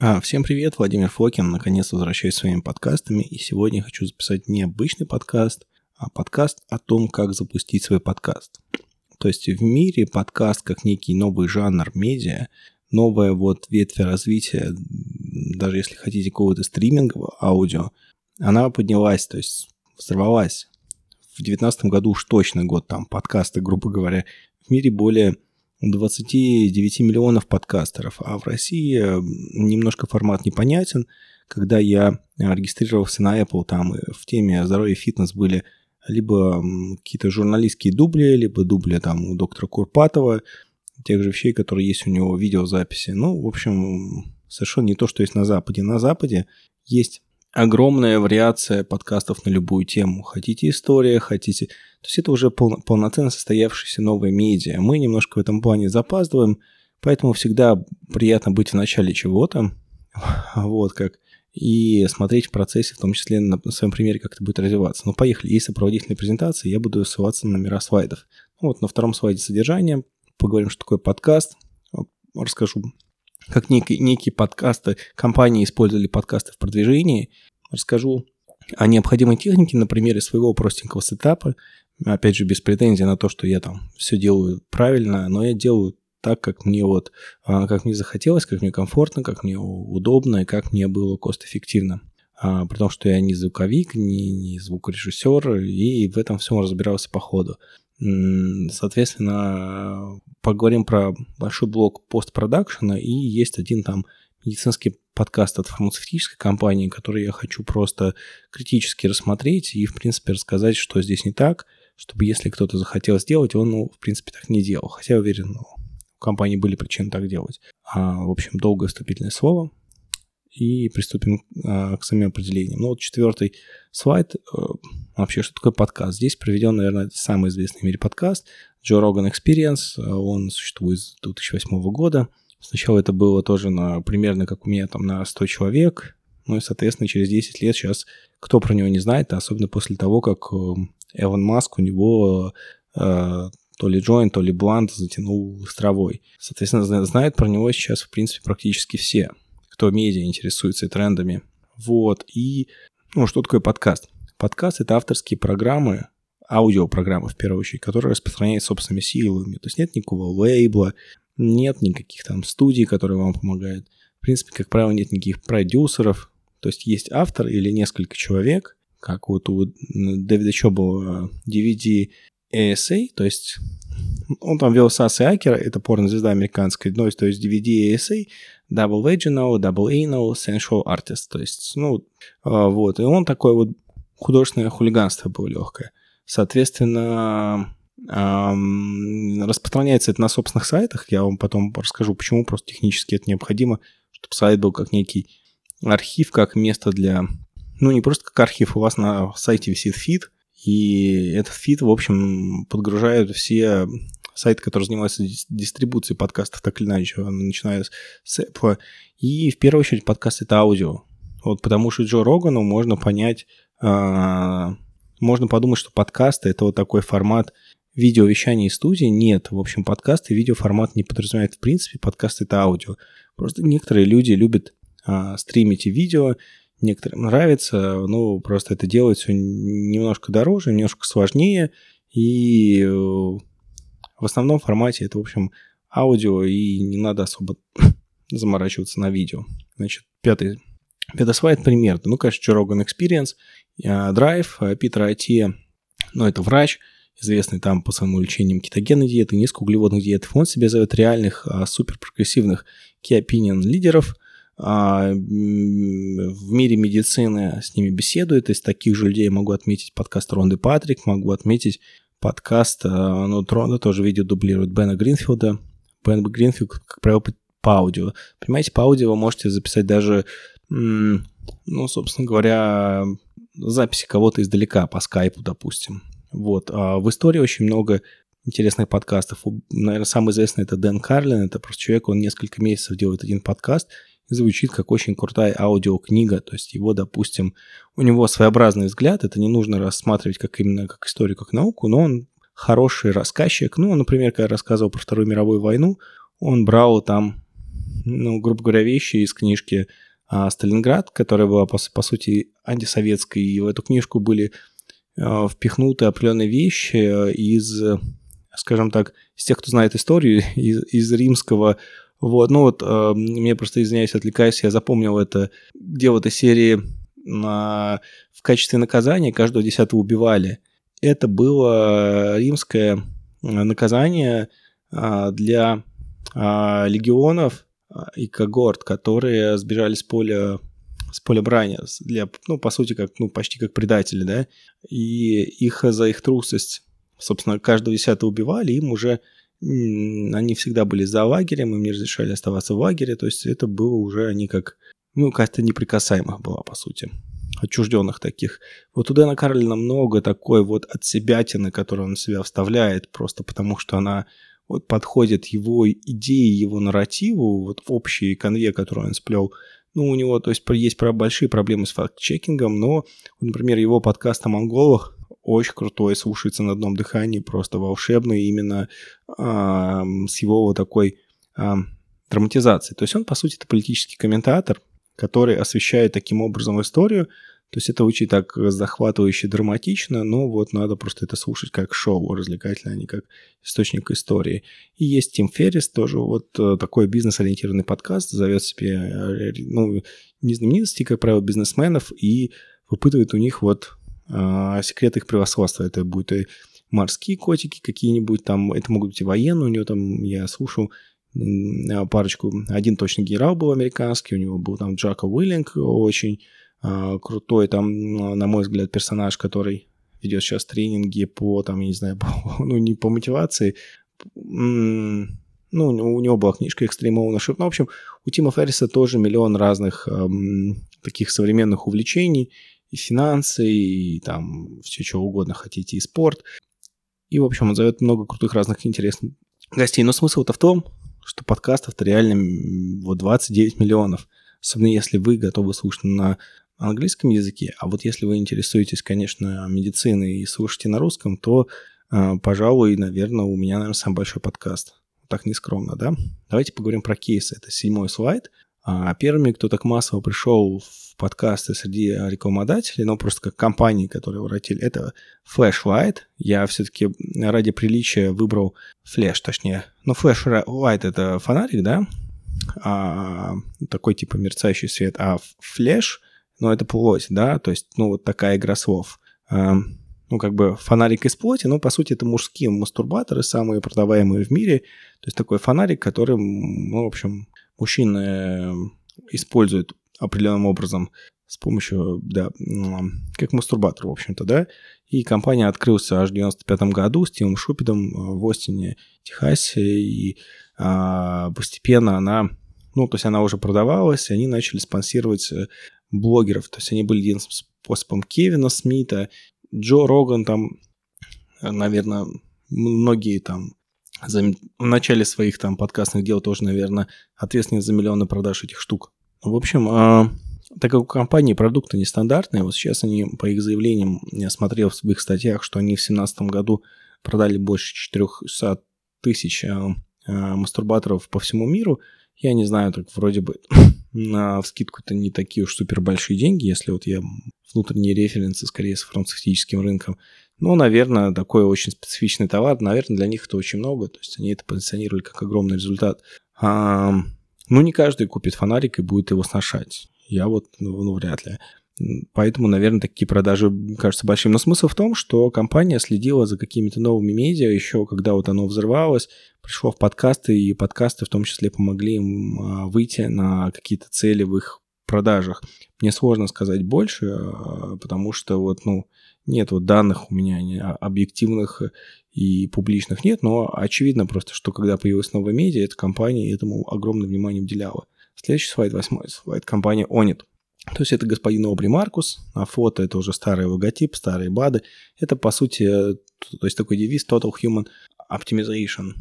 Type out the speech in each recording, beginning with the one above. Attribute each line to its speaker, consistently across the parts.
Speaker 1: А, всем привет, Владимир Фокин. Наконец возвращаюсь с своими подкастами. И сегодня хочу записать не обычный подкаст, а подкаст о том, как запустить свой подкаст. То есть в мире подкаст как некий новый жанр медиа, новая вот ветвь развития, даже если хотите какого-то стримингового аудио, она поднялась, то есть взорвалась. В 2019 году уж точно год там подкасты, грубо говоря. В мире более 29 миллионов подкастеров, а в России немножко формат непонятен. Когда я регистрировался на Apple, там в теме здоровья и фитнес были либо какие-то журналистские дубли, либо дубли там у доктора Курпатова, тех же вещей, которые есть у него в видеозаписи. Ну, в общем, совершенно не то, что есть на Западе. На Западе есть огромная вариация подкастов на любую тему. Хотите история, хотите... То есть это уже пол... полноценно состоявшаяся новая медиа. Мы немножко в этом плане запаздываем, поэтому всегда приятно быть в начале чего-то, вот как, и смотреть в процессе, в том числе на своем примере, как это будет развиваться. Ну, поехали. Есть сопроводительные презентации, я буду ссылаться на номера слайдов. Ну, вот на втором слайде содержание, поговорим, что такое подкаст, расскажу как некие, некие подкасты, компании использовали подкасты в продвижении. Расскажу о необходимой технике на примере своего простенького сетапа. Опять же, без претензий на то, что я там все делаю правильно, но я делаю так, как мне вот, а, как мне захотелось, как мне комфортно, как мне удобно и как мне было кост-эффективно. А, при том, что я не звуковик, не, не звукорежиссер, и в этом всем разбирался по ходу. Соответственно, поговорим про большой блок постпродакшена, и есть один там медицинский подкаст от фармацевтической компании, который я хочу просто критически рассмотреть и, в принципе, рассказать, что здесь не так, чтобы если кто-то захотел сделать, он, ну, в принципе, так не делал. Хотя уверен, ну, у компании были причины так делать. А, в общем, долгое вступительное слово и приступим а, к самим определениям. Ну вот четвертый слайд. А, вообще, что такое подкаст? Здесь проведен, наверное, самый известный в мире подкаст Joe Rogan Experience. Он существует с 2008 года. Сначала это было тоже на, примерно как у меня там на 100 человек. Ну и, соответственно, через 10 лет сейчас кто про него не знает, особенно после того, как Эван Маск у него э, то ли Join, то ли Блант затянул с травой. Соответственно, знают про него сейчас, в принципе, практически все кто медиа интересуется и трендами. Вот. И, ну, что такое подкаст? Подкаст — это авторские программы, аудиопрограммы, в первую очередь, которые распространяют собственными силами. То есть нет никакого лейбла, нет никаких там студий, которые вам помогают. В принципе, как правило, нет никаких продюсеров. То есть есть автор или несколько человек, как вот у Дэвида Чоба DVD ASA, то есть он там вел и Акера, это порнозвезда американская, ну, то есть DVD ASA, Double Vaginal, Double Anal, Sensual Artist. То есть, ну, а, вот. И он такой вот художественное хулиганство было легкое. Соответственно, распространяется это на собственных сайтах. Я вам потом расскажу, почему просто технически это необходимо, чтобы сайт был как некий архив, как место для... Ну, не просто как архив, у вас на сайте висит фид, и этот фид, в общем, подгружает все сайты, которые занимаются дистрибуцией подкастов, так или иначе, начиная с Apple. И в первую очередь подкаст — это аудио. Вот потому что Джо Рогану можно понять, э, можно подумать, что подкасты — это вот такой формат видеовещания из студии. Нет, в общем, подкасты видеоформат не подразумевает в принципе, подкаст — это аудио. Просто некоторые люди любят э, стримить и видео, некоторым нравится, ну, просто это делать все немножко дороже, немножко сложнее, и в основном формате это, в общем, аудио, и не надо особо заморачиваться на видео. Значит, пятый, пятый пример. Ну, конечно, Rogan Experience, Drive, Питер Ати, ну, это врач, известный там по своему лечениям кетогенной диеты, низкоуглеводных диет. Он себе зовет реальных а, суперпрогрессивных key opinion лидеров а, в мире медицины с ними беседует. Из таких же людей могу отметить подкаст Ронды Патрик, могу отметить подкаст, ну, Трона тоже видео дублирует Бена Гринфилда. Бен Гринфилд, как правило, по аудио. Понимаете, по аудио вы можете записать даже, ну, собственно говоря, записи кого-то издалека, по скайпу, допустим. Вот. А в истории очень много интересных подкастов. Наверное, самый известный это Дэн Карлин. Это просто человек, он несколько месяцев делает один подкаст, звучит как очень крутая аудиокнига. То есть его, допустим, у него своеобразный взгляд. Это не нужно рассматривать как именно как историю, как науку, но он хороший рассказчик. Ну, например, когда я рассказывал про Вторую мировую войну, он брал там ну, грубо говоря, вещи из книжки а, «Сталинград», которая была, по, по сути, антисоветской, и в эту книжку были впихнуты определенные вещи из, скажем так, из тех, кто знает историю, из, из римского вот, ну вот, э, мне просто, извиняюсь, отвлекаюсь, я запомнил это, где в этой серии на, в качестве наказания каждого десятого убивали. Это было римское наказание а, для а, легионов и когорт, которые сбежали с поля с поля брани, для, ну, по сути, как, ну, почти как предатели, да, и их за их трусость, собственно, каждого десятого убивали, им уже, они всегда были за лагерем, им не разрешали оставаться в лагере, то есть это было уже, они как, ну, как-то неприкасаемых была, по сути отчужденных таких. Вот у Дэна Карлина много такой вот от себятины, которую он в себя вставляет, просто потому что она вот подходит его идеи, его нарративу, вот общей конве, которую он сплел. Ну, у него, то есть, есть большие проблемы с факт-чекингом, но, например, его подкаст о монголах очень крутой, слушается на одном дыхании, просто волшебный именно а, с его вот такой а, драматизацией. То есть он, по сути, это политический комментатор, который освещает таким образом историю. То есть это очень так захватывающе, драматично, но вот надо просто это слушать как шоу развлекательное, а не как источник истории. И есть Тим Феррис, тоже вот э, такой бизнес-ориентированный подкаст, зовет себе, э, ну, не как правило, бизнесменов, и выпытывает у них вот э, секреты их превосходства. Это будет и морские котики какие-нибудь там, это могут быть и военные, у него там, я слушал, парочку. Один точно генерал был американский, у него был там Джака Уиллинг, очень крутой там, на мой взгляд, персонаж, который ведет сейчас тренинги по, там, я не знаю, по, ну, не по мотивации, ну, у него была книжка Extreme Ownership. Ну, в общем, у Тима Ферриса тоже миллион разных эм, таких современных увлечений, и финансы, и там все, что угодно хотите, и спорт. И, в общем, он зовет много крутых разных интересных гостей. Но смысл-то в том, что подкастов-то реально вот 29 миллионов. Особенно если вы готовы слушать на английском языке. А вот если вы интересуетесь, конечно, медициной и слушаете на русском, то, э, пожалуй, наверное, у меня, наверное, самый большой подкаст. Так нескромно, да? Давайте поговорим про кейсы. Это седьмой слайд. А первыми, кто так массово пришел в подкасты среди рекламодателей, ну, просто как компании, которые воротили, это Flashlight. Я все-таки ради приличия выбрал Flash, точнее. Ну, Flashlight — это фонарик, да? А, такой типа мерцающий свет. А Flash, ну, это плоть, да? То есть, ну, вот такая игра слов. А, ну, как бы фонарик из плоти, но, по сути, это мужские мастурбаторы, самые продаваемые в мире. То есть, такой фонарик, который, ну, в общем, мужчины э, используют определенным образом с помощью, да, как мастурбатор, в общем-то, да. И компания открылась аж в 95 году с Тимом Шупидом э, в Остине, Техасе, и а, постепенно она, ну, то есть она уже продавалась, и они начали спонсировать э, блогеров, то есть они были единственным способом Кевина Смита, Джо Роган там, наверное, многие там за, в начале своих там подкастных дел тоже, наверное, ответственны за миллионы продаж этих штук. В общем, э, так как у компании продукты нестандартные, вот сейчас они, по их заявлениям, я смотрел в их статьях, что они в 2017 году продали больше 400 тысяч э, э, мастурбаторов по всему миру. Я не знаю, так вроде бы на вскидку это не такие уж супер большие деньги, если вот я внутренние референсы скорее с фармацевтическим рынком. Ну, наверное, такой очень специфичный товар, наверное, для них это очень много, то есть они это позиционировали как огромный результат. А, ну, не каждый купит фонарик и будет его сношать. Я вот, ну, ну, вряд ли. Поэтому, наверное, такие продажи кажутся большими. Но смысл в том, что компания следила за какими-то новыми медиа еще, когда вот оно взрывалось, пришло в подкасты, и подкасты в том числе помогли им а, выйти на какие-то цели в их продажах. Мне сложно сказать больше, а, потому что вот, ну, нет вот данных у меня объективных и публичных нет, но очевидно просто, что когда появилась новая медиа, эта компания этому огромное внимание уделяла. Следующий слайд, восьмой слайд, компания Onit. То есть это господин Обри Маркус, а фото это уже старый логотип, старые БАДы. Это, по сути, то есть такой девиз Total Human Optimization.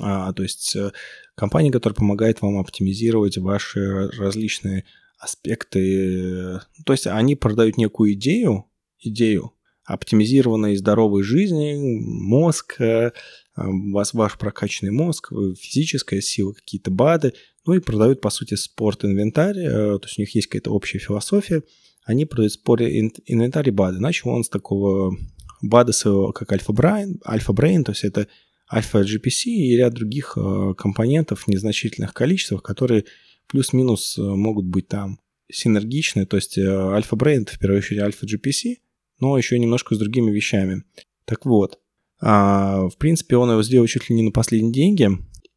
Speaker 1: А, то есть э, компания, которая помогает вам оптимизировать ваши различные аспекты. То есть они продают некую идею, идею, оптимизированной здоровой жизни, мозг, э, вас, ваш прокачанный мозг, физическая сила, какие-то БАДы, Ну и продают, по сути, спорт-инвентарь, э, то есть у них есть какая-то общая философия. Они продают спорт-инвентарь и БАДы. Начал он с такого БАДа своего, как Альфа-Брейн, Альфа-Брейн, то есть это Альфа-GPC и ряд других э, компонентов в незначительных количествах, которые плюс-минус э, могут быть там синергичны. То есть Альфа-Брейн — в первую очередь Альфа-GPC, но еще немножко с другими вещами. Так вот, а, в принципе, он его сделал чуть ли не на последние деньги,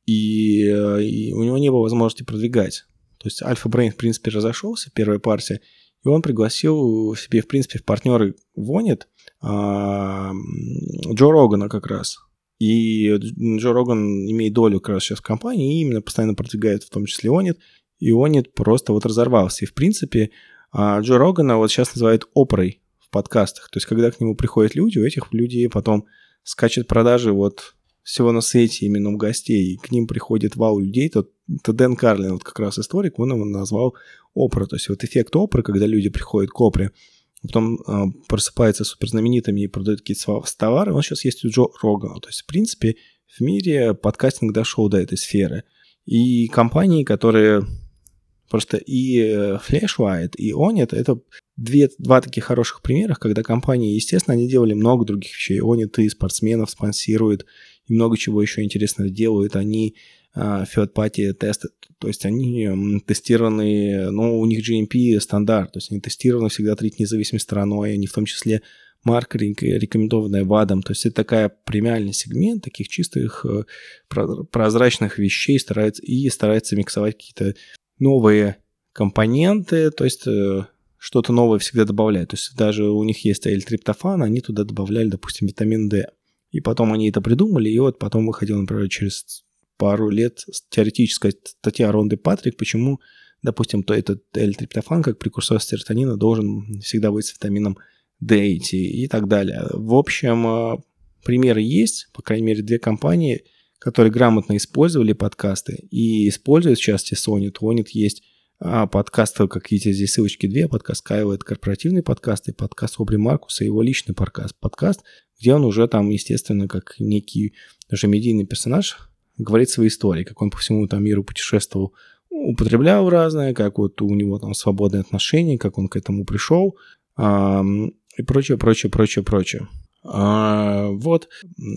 Speaker 1: и, и у него не было возможности продвигать. То есть Альфа Брейн, в принципе, разошелся, первая партия, и он пригласил себе, в принципе, в партнеры Вонит а, Джо Рогана как раз. И Джо Роган имеет долю как раз сейчас в компании и именно постоянно продвигает в том числе Онит. И Онит просто вот разорвался. И, в принципе, а, Джо Рогана вот сейчас называют опрой в подкастах. То есть, когда к нему приходят люди, у этих людей потом скачет продажи вот всего на свете именно у гостей, и к ним приходит вау людей, то, то Дэн Карлин, вот как раз историк, он его назвал опра. То есть вот эффект опры, когда люди приходят к опре, потом э, просыпаются суперзнаменитыми и продают какие-то товары, он сейчас есть у Джо Рогана. То есть, в принципе, в мире подкастинг дошел до этой сферы. И компании, которые Просто и э, Flashlight, и Onit — это две, два таких хороших примера, когда компании, естественно, они делали много других вещей. Onit и спортсменов спонсируют, и много чего еще интересного делают. Они uh, third-party тесты, то есть они тестированы, ну, у них GMP стандарт, то есть они тестированы всегда третьей независимой стороной, они в том числе маркетинг, рекомендованная ВАДом. То есть это такая премиальный сегмент таких чистых э, прозрачных вещей старается, и старается миксовать какие-то новые компоненты, то есть э, что-то новое всегда добавляют. То есть даже у них есть L-триптофан, они туда добавляли, допустим, витамин D. И потом они это придумали, и вот потом выходил, например, через пару лет теоретическая статья Ронды Патрик, почему, допустим, то этот L-триптофан как прекурсор серотонина должен всегда быть с витамином D и так далее. В общем, э, примеры есть, по крайней мере, две компании, которые грамотно использовали подкасты и используют в части Sony. Tronit есть а, подкасты, как видите, здесь ссылочки две. Подкаст Кайла – это корпоративный подкаст, и подкаст Обри Маркуса – его личный подкаст. Подкаст, где он уже там, естественно, как некий даже медийный персонаж, говорит свои истории, как он по всему там миру путешествовал, употреблял разное, как вот у него там свободные отношения, как он к этому пришел, и прочее, прочее, прочее, прочее. А, вот,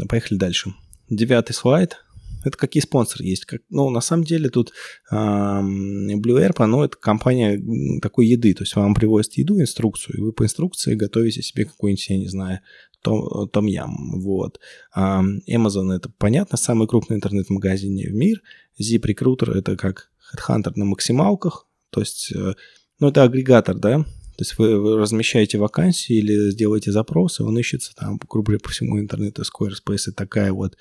Speaker 1: поехали дальше. Девятый слайд – это какие спонсоры есть. Как, ну, на самом деле тут э, Blue Air, ну, это компания такой еды. То есть вам привозят еду, инструкцию, и вы по инструкции готовите себе какой-нибудь, я не знаю, том, том ям. Вот. А Amazon это, понятно, самый крупный интернет-магазин в мире. Zip Recruiter это как Headhunter на максималках. То есть, э, ну, это агрегатор, да, то есть вы, вы размещаете вакансии или сделаете запросы, он ищется там, грубо говоря, по всему интернету. Squarespace такая вот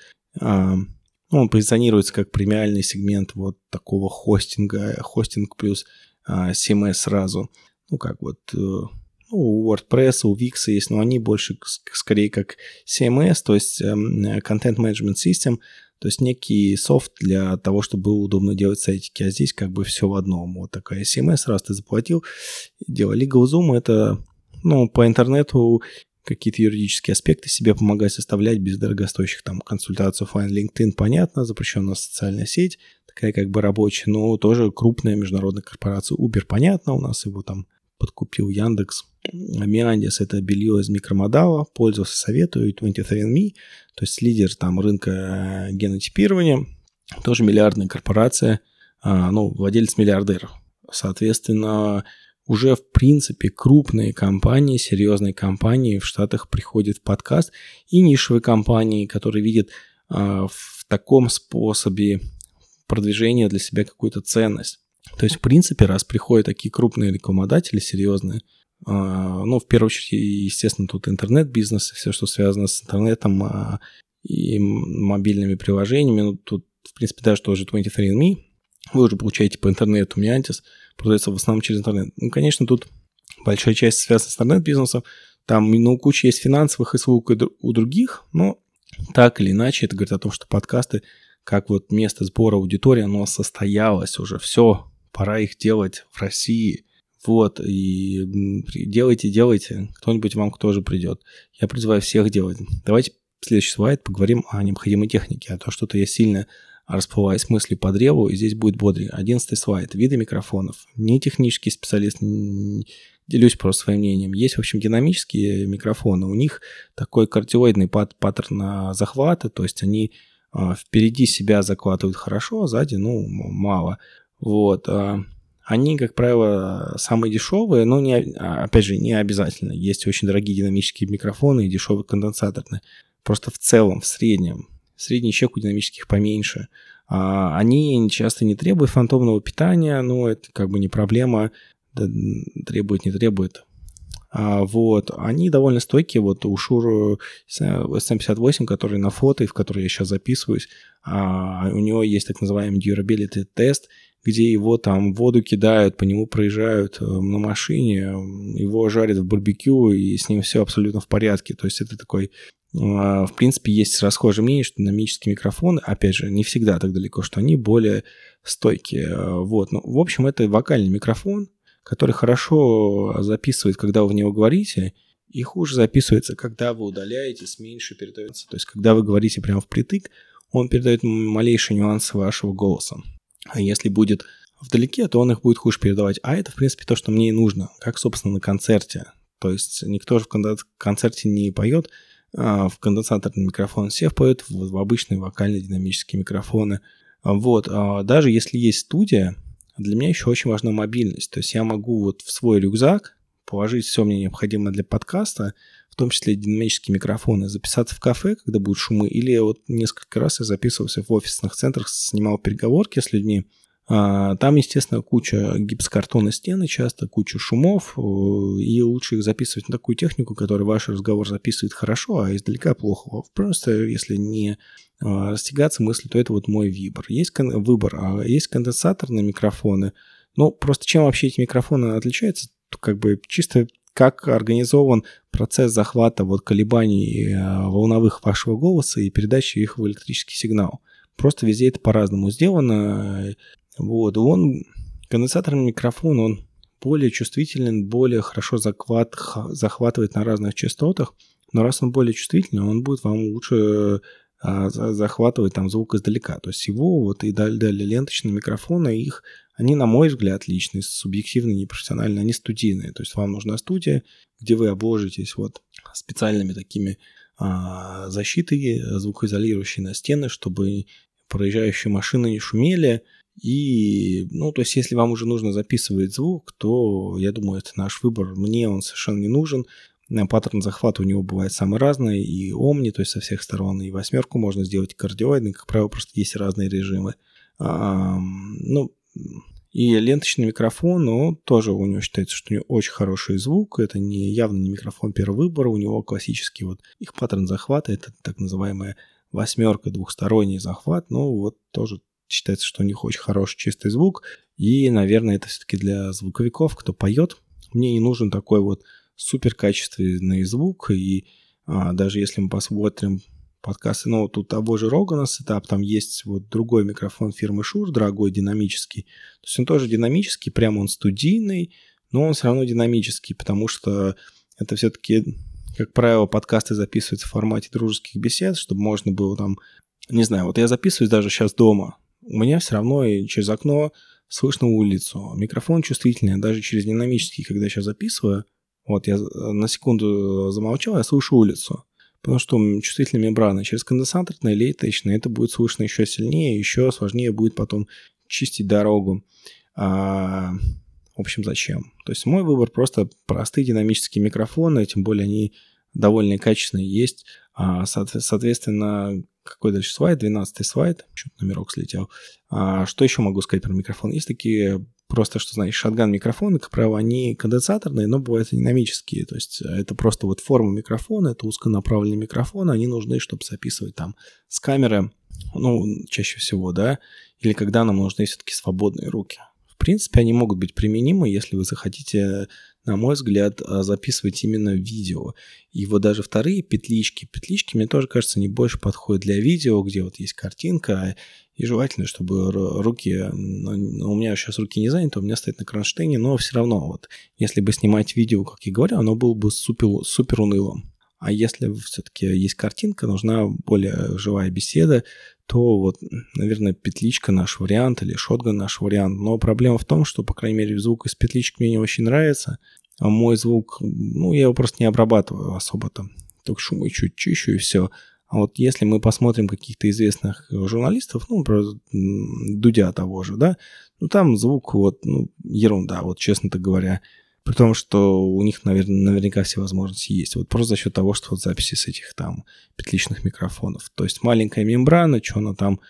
Speaker 1: ну, он позиционируется как премиальный сегмент вот такого хостинга, хостинг плюс а, CMS сразу. Ну, как вот э, ну, у WordPress, у Wix есть, но они больше скорее как CMS, то есть Content Management System, то есть некий софт для того, чтобы было удобно делать сайтики, а здесь как бы все в одном. Вот такая CMS, раз ты заплатил, дело. LegalZoom это ну, по интернету какие-то юридические аспекты себе помогать составлять без дорогостоящих там консультаций. Fine LinkedIn, понятно, запрещенная социальная сеть, такая как бы рабочая, но тоже крупная международная корпорация. Uber, понятно, у нас его там подкупил Яндекс. Миандис – это белье из микромодала, пользовался, советую, 23andMe, то есть лидер там рынка генотипирования, тоже миллиардная корпорация, а, ну, владелец миллиардер. Соответственно, уже, в принципе, крупные компании, серьезные компании в Штатах приходят в подкаст, и нишевые компании, которые видят а, в таком способе продвижения для себя какую-то ценность. То есть, в принципе, раз приходят такие крупные рекламодатели, серьезные, а, ну, в первую очередь, естественно, тут интернет-бизнес, все, что связано с интернетом а, и мобильными приложениями, ну, тут, в принципе, даже тоже 23andMe, вы уже получаете по интернету Миантис, продается в основном через интернет. Ну, конечно, тут большая часть связана с интернет-бизнесом, там, ну, куча есть финансовых и услуг у других, но так или иначе это говорит о том, что подкасты, как вот место сбора аудитории, оно состоялось уже, все, пора их делать в России, вот, и делайте, делайте, кто-нибудь вам тоже придет. Я призываю всех делать. Давайте следующий слайд поговорим о необходимой технике, а то что-то я сильно расплываясь мысли по древу, и здесь будет бодрый. Одиннадцатый слайд. Виды микрофонов. Не технический специалист, делюсь просто своим мнением. Есть, в общем, динамические микрофоны. У них такой кардиоидный пат паттерн захвата, то есть они а, впереди себя захватывают хорошо, а сзади, ну, мало. Вот. А, они, как правило, самые дешевые, но, не, а, опять же, не обязательно. Есть очень дорогие динамические микрофоны и дешевые конденсаторные. Просто в целом, в среднем, средний чек у динамических поменьше. Они часто не требуют фантомного питания, но это как бы не проблема. Требует, не требует. А, вот, они довольно стойкие. Вот у Шур SM58, который на фото, и в который я сейчас записываюсь, а, у него есть так называемый durability тест, где его там в воду кидают, по нему проезжают э, на машине, его жарят в барбекю, и с ним все абсолютно в порядке. То есть это такой а, в принципе, есть расхожее мнение, что динамические микрофоны, опять же, не всегда так далеко, что они более стойкие. Вот. Ну, в общем, это вокальный микрофон, который хорошо записывает, когда вы в него говорите, и хуже записывается, когда вы удаляете, с меньше передается. То есть, когда вы говорите прямо впритык, он передает малейшие нюансы вашего голоса. А если будет вдалеке, то он их будет хуже передавать. А это, в принципе, то, что мне и нужно, как, собственно, на концерте. То есть никто же в концерте не поет а, в конденсаторный микрофон, все поют в, в обычные вокальные динамические микрофоны. Вот, а даже если есть студия, для меня еще очень важна мобильность. То есть я могу вот в свой рюкзак положить все мне необходимое для подкаста, в том числе динамические микрофоны, записаться в кафе, когда будут шумы, или вот несколько раз я записывался в офисных центрах, снимал переговорки с людьми, а, там, естественно, куча гипсокартона стены часто, куча шумов, э, и лучше их записывать на такую технику, которая ваш разговор записывает хорошо, а издалека плохо. Просто если не а, растягаться мысли, то это вот мой выбор. Есть выбор, а есть конденсаторные микрофоны. Ну, просто чем вообще эти микрофоны отличаются? Как бы чисто как организован процесс захвата вот колебаний э, волновых вашего голоса и передачи их в электрический сигнал. Просто везде это по-разному сделано. Вот, он, конденсаторный микрофон, он более чувствителен, более хорошо захват, захватывает на разных частотах, но раз он более чувствительный, он будет вам лучше а, захватывать там звук издалека. То есть его вот и далее, далее ленточные микрофоны, их, они, на мой взгляд, личные, субъективные, непрофессиональные, они студийные. То есть вам нужна студия, где вы обложитесь вот специальными такими а, защитой звукоизолирующей на стены, чтобы проезжающие машины не шумели, и, ну, то есть, если вам уже нужно записывать звук, то, я думаю, это наш выбор. Мне он совершенно не нужен. Э, паттерн захвата у него бывает самый разный, и омни, то есть со всех сторон, и восьмерку можно сделать кардиоидный, как правило, просто есть разные режимы. А, ну, и ленточный микрофон, но тоже у него считается, что у него очень хороший звук. Это не явно не микрофон первого выбора, у него классический вот их паттерн захвата, это так называемая восьмерка, двухсторонний захват, ну вот тоже считается, что у них очень хороший чистый звук. И, наверное, это все-таки для звуковиков, кто поет. Мне не нужен такой вот супер качественный звук. И а, даже если мы посмотрим подкасты, ну, тут того же Рогана сетап, там есть вот другой микрофон фирмы Shure, дорогой, динамический. То есть он тоже динамический, прямо он студийный, но он все равно динамический, потому что это все-таки, как правило, подкасты записываются в формате дружеских бесед, чтобы можно было там, не знаю, вот я записываюсь даже сейчас дома, у меня все равно и через окно слышно улицу. Микрофон чувствительный, даже через динамический, когда я сейчас записываю, вот я на секунду замолчал, я слышу улицу. Потому что чувствительная мембрана через конденсаторный или лейточный это будет слышно еще сильнее, еще сложнее будет потом чистить дорогу. А, в общем, зачем? То есть мой выбор просто простые динамические микрофоны, тем более они довольно качественные есть. А, соответственно, какой дальше слайд? 12 слайд. Что-то номерок слетел. А, что еще могу сказать про микрофон? Есть такие просто, что знаешь, шатган микрофоны, как правило, они конденсаторные, но бывают динамические. То есть это просто вот форма микрофона, это узконаправленный микрофон, они нужны, чтобы записывать там с камеры, ну, чаще всего, да, или когда нам нужны все-таки свободные руки. В принципе, они могут быть применимы, если вы захотите на мой взгляд, а, записывать именно видео. И вот даже вторые петлички. Петлички, мне тоже кажется, не больше подходят для видео, где вот есть картинка, и желательно, чтобы руки... Ну, у меня сейчас руки не заняты, у меня стоит на кронштейне, но все равно вот, если бы снимать видео, как я говорю, оно было бы супер, супер унылым. А если все-таки есть картинка, нужна более живая беседа, то вот, наверное, петличка наш вариант или шотган наш вариант. Но проблема в том, что, по крайней мере, звук из петлички мне не очень нравится. А мой звук, ну, я его просто не обрабатываю особо там. Только шумы чуть чищу и все. А вот если мы посмотрим каких-то известных журналистов, ну, про Дудя того же, да, ну, там звук вот, ну, ерунда, вот честно-то говоря. При том, что у них, наверное, наверняка все возможности есть. Вот просто за счет того, что вот записи с этих там петличных микрофонов. То есть маленькая мембрана, что она там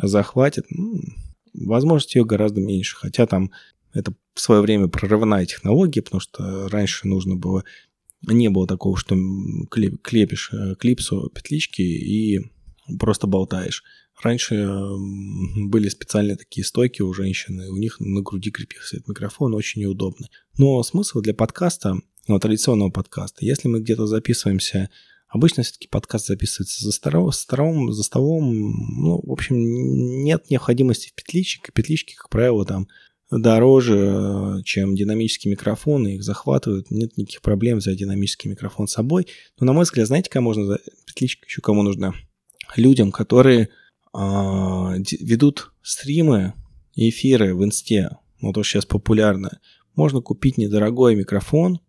Speaker 1: захватит, ну, возможности ее гораздо меньше. Хотя там это в свое время прорывная технология, потому что раньше нужно было не было такого, что клепишь э, клипсу, петлички и просто болтаешь. Раньше были специальные такие стойки у женщины, у них на груди крепился этот микрофон, очень неудобно. Но смысл для подкаста, ну, традиционного подкаста, если мы где-то записываемся, обычно все-таки подкаст записывается за, старом, старом, за столом, ну, в общем, нет необходимости в петличке, петлички, как правило, там дороже, чем динамический микрофон, и их захватывают, нет никаких проблем взять динамический микрофон с собой. Но, на мой взгляд, знаете, кому нужна петличка еще кому нужна? Людям, которые э, ведут стримы эфиры в инсте, ну то сейчас популярно. Можно купить недорогой микрофон,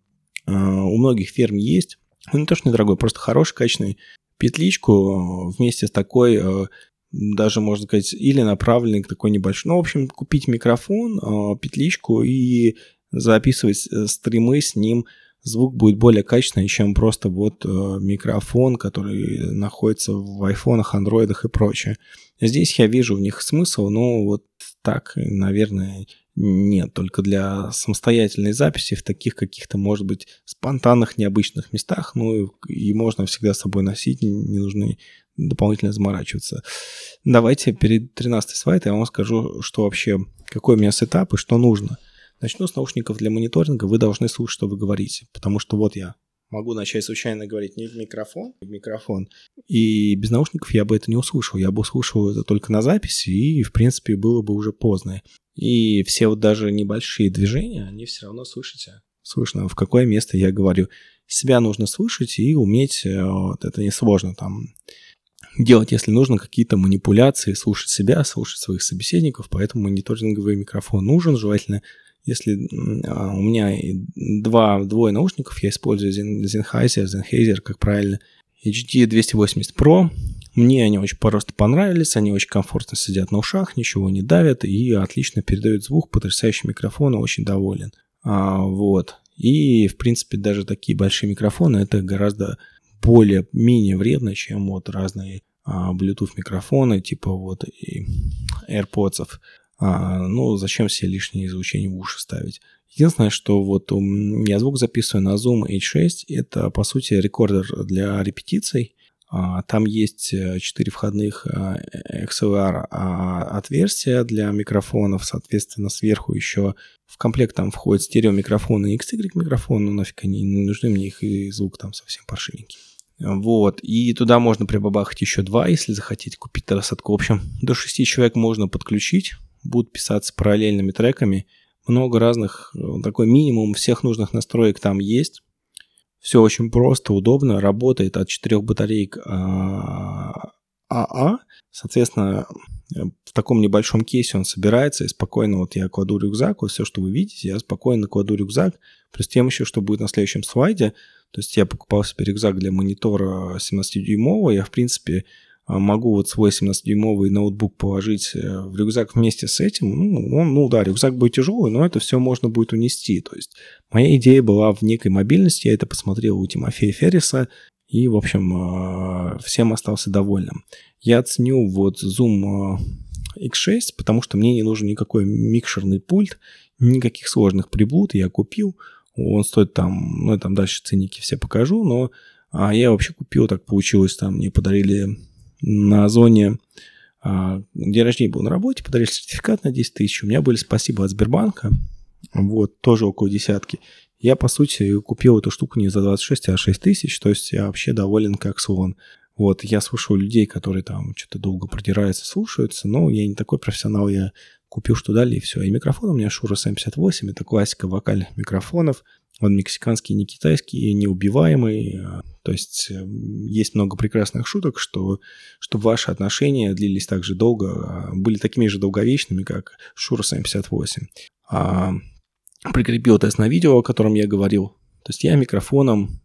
Speaker 1: э, у многих фирм есть, ну не то, что недорогой, просто хороший, качественный петличку вместе с такой э, даже, можно сказать, или направленный такой небольшой... Ну, в общем, купить микрофон, а, петличку и записывать э, стримы с ним. Звук будет более качественный, чем просто вот э, микрофон, который находится в айфонах, андроидах и прочее. Здесь я вижу в них смысл, но вот так, наверное, нет, только для самостоятельной записи в таких каких-то, может быть, спонтанных, необычных местах, ну и можно всегда с собой носить, не нужны дополнительно заморачиваться. Давайте перед 13 слайд я вам скажу, что вообще, какой у меня сетап и что нужно. Начну с наушников для мониторинга, вы должны слушать, что вы говорите, потому что вот я могу начать случайно говорить не в микрофон, в микрофон, и без наушников я бы это не услышал, я бы услышал это только на записи, и, в принципе, было бы уже поздно. И все вот даже небольшие движения, они все равно слышите, слышно, в какое место я говорю. Себя нужно слышать и уметь, э, вот, это несложно, там, делать, если нужно, какие-то манипуляции, слушать себя, слушать своих собеседников, поэтому мониторинговый микрофон нужен, желательно если а, у меня два, двое наушников, я использую Sennheiser, Sennheiser, как правильно, HD 280 Pro. Мне они очень просто понравились, они очень комфортно сидят на ушах, ничего не давят и отлично передают звук, потрясающий микрофон, очень доволен. А, вот. И, в принципе, даже такие большие микрофоны, это гораздо более, менее вредно, чем вот разные а, Bluetooth микрофоны, типа вот и AirPods. А, ну, зачем все лишние звучания в уши ставить? Единственное, что вот я звук записываю на Zoom H6, это, по сути, рекордер для репетиций. А, там есть 4 э, входных а, XLR отверстия для микрофонов, соответственно, сверху еще в комплект там входит стереомикрофон и XY микрофон, но нафиг они не нужны, мне их и звук там совсем паршивенький. Вот, и туда можно прибабахать еще два, если захотите купить рассадку. В общем, до шести человек можно подключить, будут писаться параллельными треками. Много разных, э, такой минимум всех нужных настроек там есть. Все очень просто, удобно, работает от четырех батареек АА. А. Соответственно, э, в таком небольшом кейсе он собирается, и спокойно вот я кладу рюкзак, вот все, что вы видите, я спокойно кладу рюкзак, плюс тем еще, что будет на следующем слайде, то есть я покупал себе рюкзак для монитора 17-дюймового, я, в принципе, а, могу вот свой 17-дюймовый ноутбук положить э, в рюкзак вместе с этим, ну, он, ну да, рюкзак будет тяжелый, но это все можно будет унести. То есть моя идея была в некой мобильности, я это посмотрел у Тимофея Ферриса, и, в общем, а, всем остался довольным. Я ценю вот Zoom X6, а, потому что мне не нужен никакой микшерный пульт, никаких сложных приблуд я купил. Он стоит там, ну, я там дальше ценники все покажу, но а я вообще купил, так получилось, там мне подарили на зоне а, день рождения был на работе, подарили сертификат на 10 тысяч. У меня были спасибо от Сбербанка, вот, тоже около десятки. Я, по сути, купил эту штуку не за 26, а 6 тысяч, то есть я вообще доволен как слон. Вот, я слушаю людей, которые там что-то долго продираются, слушаются, но я не такой профессионал, я купил что дали, и все. И микрофон у меня Shure SM58, это классика вокаль микрофонов. Он мексиканский, не китайский, неубиваемый. То есть э, есть много прекрасных шуток, что чтобы ваши отношения длились так же долго, а, были такими же долговечными, как Shure SM58. А, прикрепил тест на видео, о котором я говорил. То есть я микрофоном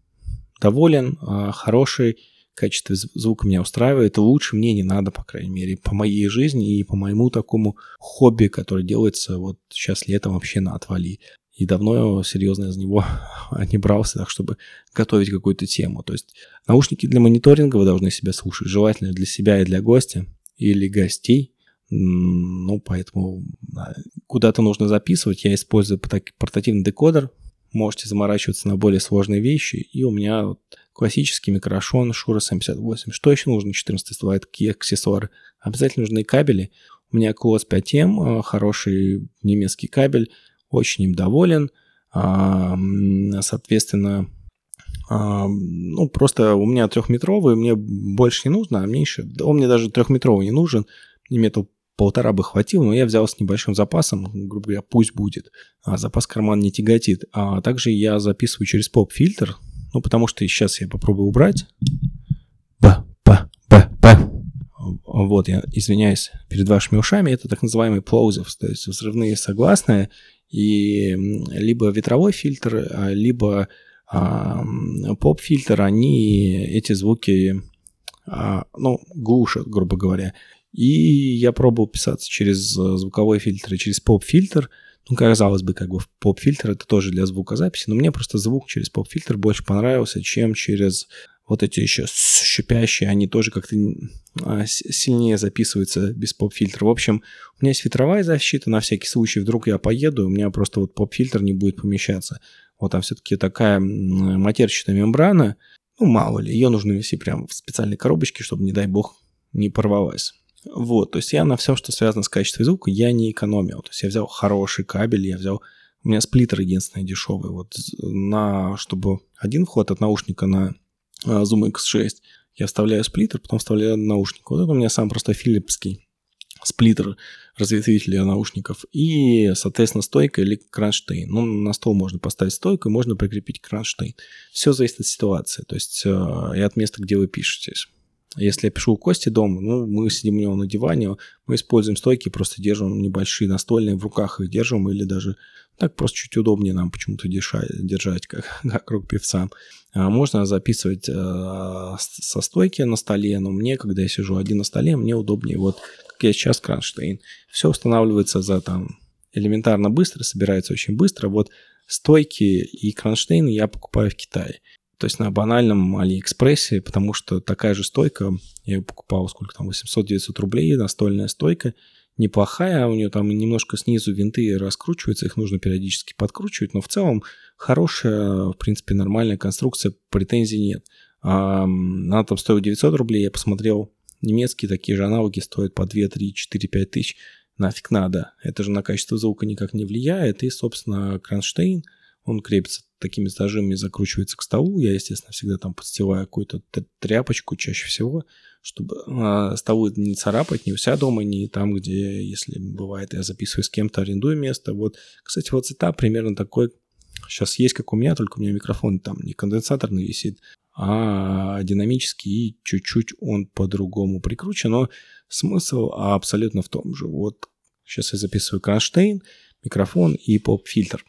Speaker 1: доволен, а, хороший, качество звука меня устраивает, лучше мне не надо, по крайней мере, по моей жизни и по моему такому хобби, которое делается вот сейчас летом вообще на отвали. И давно серьезно из него не брался, так чтобы готовить какую-то тему. То есть наушники для мониторинга вы должны себя слушать, желательно для себя и для гостя или гостей. Ну, поэтому куда-то нужно записывать. Я использую портативный декодер. Можете заморачиваться на более сложные вещи. И у меня вот классический микрошон Shure SM58. Что еще нужно 14 ствола? Какие аксессуары? Обязательно нужны кабели. У меня Close 5M, э, хороший немецкий кабель. Очень им доволен. А, соответственно, а, ну, просто у меня трехметровый, мне больше не нужно, а меньше. Он мне даже трехметровый не нужен. Мне метал полтора бы хватило, но я взял с небольшим запасом, грубо говоря, пусть будет. А запас карман не тяготит. А также я записываю через поп-фильтр, ну, потому что сейчас я попробую убрать. Б, П, П, П. Вот, я извиняюсь перед вашими ушами, это так называемый plosives, то есть взрывные согласные, и либо ветровой фильтр, а, либо а, поп-фильтр, они эти звуки, а, ну, глушат, грубо говоря. И я пробовал писаться через э, звуковой фильтр и через поп-фильтр. Ну, казалось бы, как бы поп-фильтр это тоже для звукозаписи, но мне просто звук через поп-фильтр больше понравился, чем через вот эти еще шипящие, они тоже как-то а, сильнее записываются без поп-фильтра. В общем, у меня есть фильтровая защита, на всякий случай, вдруг я поеду, у меня просто вот поп-фильтр не будет помещаться. Вот там все-таки такая матерчатая мембрана, ну, мало ли, ее нужно вести прямо в специальной коробочке, чтобы, не дай бог, не порвалась. Вот, то есть я на все, что связано с качеством звука, я не экономил. То есть я взял хороший кабель, я взял... У меня сплиттер единственный дешевый. Вот на... Чтобы один вход от наушника на а, Zoom X6, я вставляю сплиттер, потом вставляю наушник. Вот это у меня сам просто филипский сплиттер разветвителя наушников и, соответственно, стойка или кронштейн. Ну, на стол можно поставить стойку, и можно прикрепить кронштейн. Все зависит от ситуации, то есть э, и от места, где вы пишетесь. Если я пишу у Кости дома, ну, мы сидим у него на диване, мы используем стойки, просто держим небольшие настольные, в руках их держим, или даже так просто чуть удобнее нам почему-то держать, как, как певца. А можно записывать э, со стойки на столе, но мне, когда я сижу один на столе, мне удобнее, вот как я сейчас кронштейн. Все устанавливается за там элементарно быстро, собирается очень быстро. Вот стойки и кронштейны я покупаю в Китае. То есть на банальном Алиэкспрессе, потому что такая же стойка, я ее покупал, сколько там, 800-900 рублей, настольная стойка, неплохая, у нее там немножко снизу винты раскручиваются, их нужно периодически подкручивать, но в целом хорошая, в принципе, нормальная конструкция, претензий нет. А, она там стоит 900 рублей, я посмотрел, немецкие такие же аналоги стоят по 2, 3, 4, 5 тысяч, нафиг надо. Это же на качество звука никак не влияет, и, собственно, кронштейн – он крепится такими зажимами, закручивается к столу. Я, естественно, всегда там подстилаю какую-то тряпочку чаще всего, чтобы э, столу не царапать ни у себя дома, ни там, где, если бывает, я записываю с кем-то, арендую место. Вот, кстати, вот сетап примерно такой сейчас есть, как у меня, только у меня микрофон там не конденсаторный висит, а динамический, и чуть-чуть он по-другому прикручен, но смысл абсолютно в том же. Вот сейчас я записываю кронштейн, микрофон и поп-фильтр.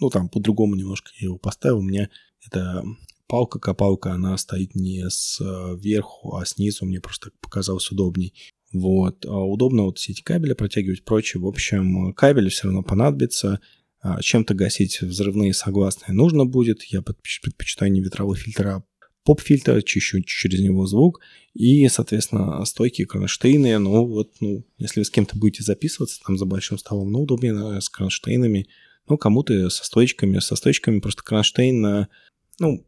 Speaker 1: Ну, там по-другому немножко я его поставил. У меня эта палка-копалка, она стоит не сверху, а снизу. Мне просто показалось удобней. Вот. А удобно вот все эти кабели протягивать, прочее. В общем, кабели все равно понадобится. А чем-то гасить взрывные согласные нужно будет. Я предпочитаю не ветровой фильтр, а поп-фильтр, чищу через него звук. И, соответственно, стойки кронштейны. Ну, вот, ну, если вы с кем-то будете записываться там за большим столом, ну, удобнее с кронштейнами ну, кому-то со стоечками, со стоечками просто кронштейн, ну,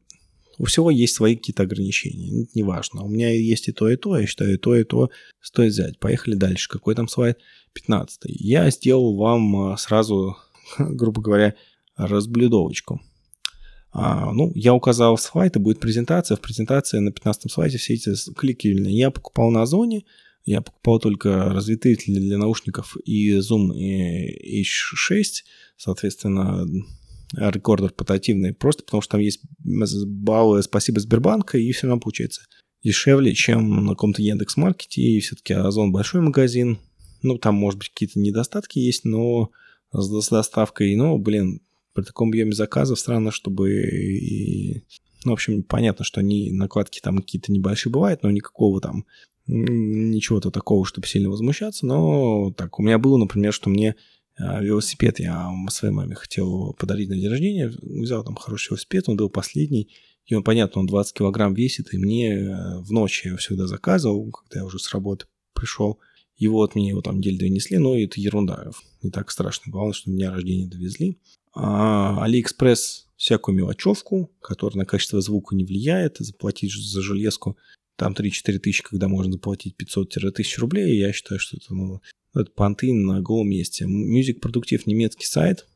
Speaker 1: у всего есть свои какие-то ограничения, неважно. У меня есть и то, и то, я считаю, и то, и то стоит взять. Поехали дальше. Какой там слайд? 15. Я сделал вам а, сразу, грубо говоря, разблюдовочку. А, ну, я указал слайд, и будет презентация. В презентации на 15 слайде все эти клики Я покупал на Озоне, Я покупал только разветвитель для наушников и Zoom H6, соответственно, рекордер портативный, просто потому что там есть баллы «Спасибо Сбербанка», и все равно получается дешевле, чем на каком-то Яндекс.Маркете, и все-таки Озон большой магазин, ну, там, может быть, какие-то недостатки есть, но с, доставкой, ну, блин, при таком объеме заказов странно, чтобы... И, ну, в общем, понятно, что они, накладки там какие-то небольшие бывают, но никакого там ничего-то такого, чтобы сильно возмущаться, но так, у меня было, например, что мне а, велосипед я своей маме хотел подарить на день рождения, взял там хороший велосипед, он был последний, и он, понятно, он 20 килограмм весит, и мне э, в ночь я его всегда заказывал, когда я уже с работы пришел, и вот мне его там неделю две несли, но это ерунда, не так страшно. Главное, что дня рождения довезли. А Алиэкспресс всякую мелочевку, которая на качество звука не влияет, заплатить за железку там 3-4 тысячи, когда можно заплатить 500-1000 рублей, я считаю, что это, ну, это понты на голом месте. Music Produktiv немецкий сайт,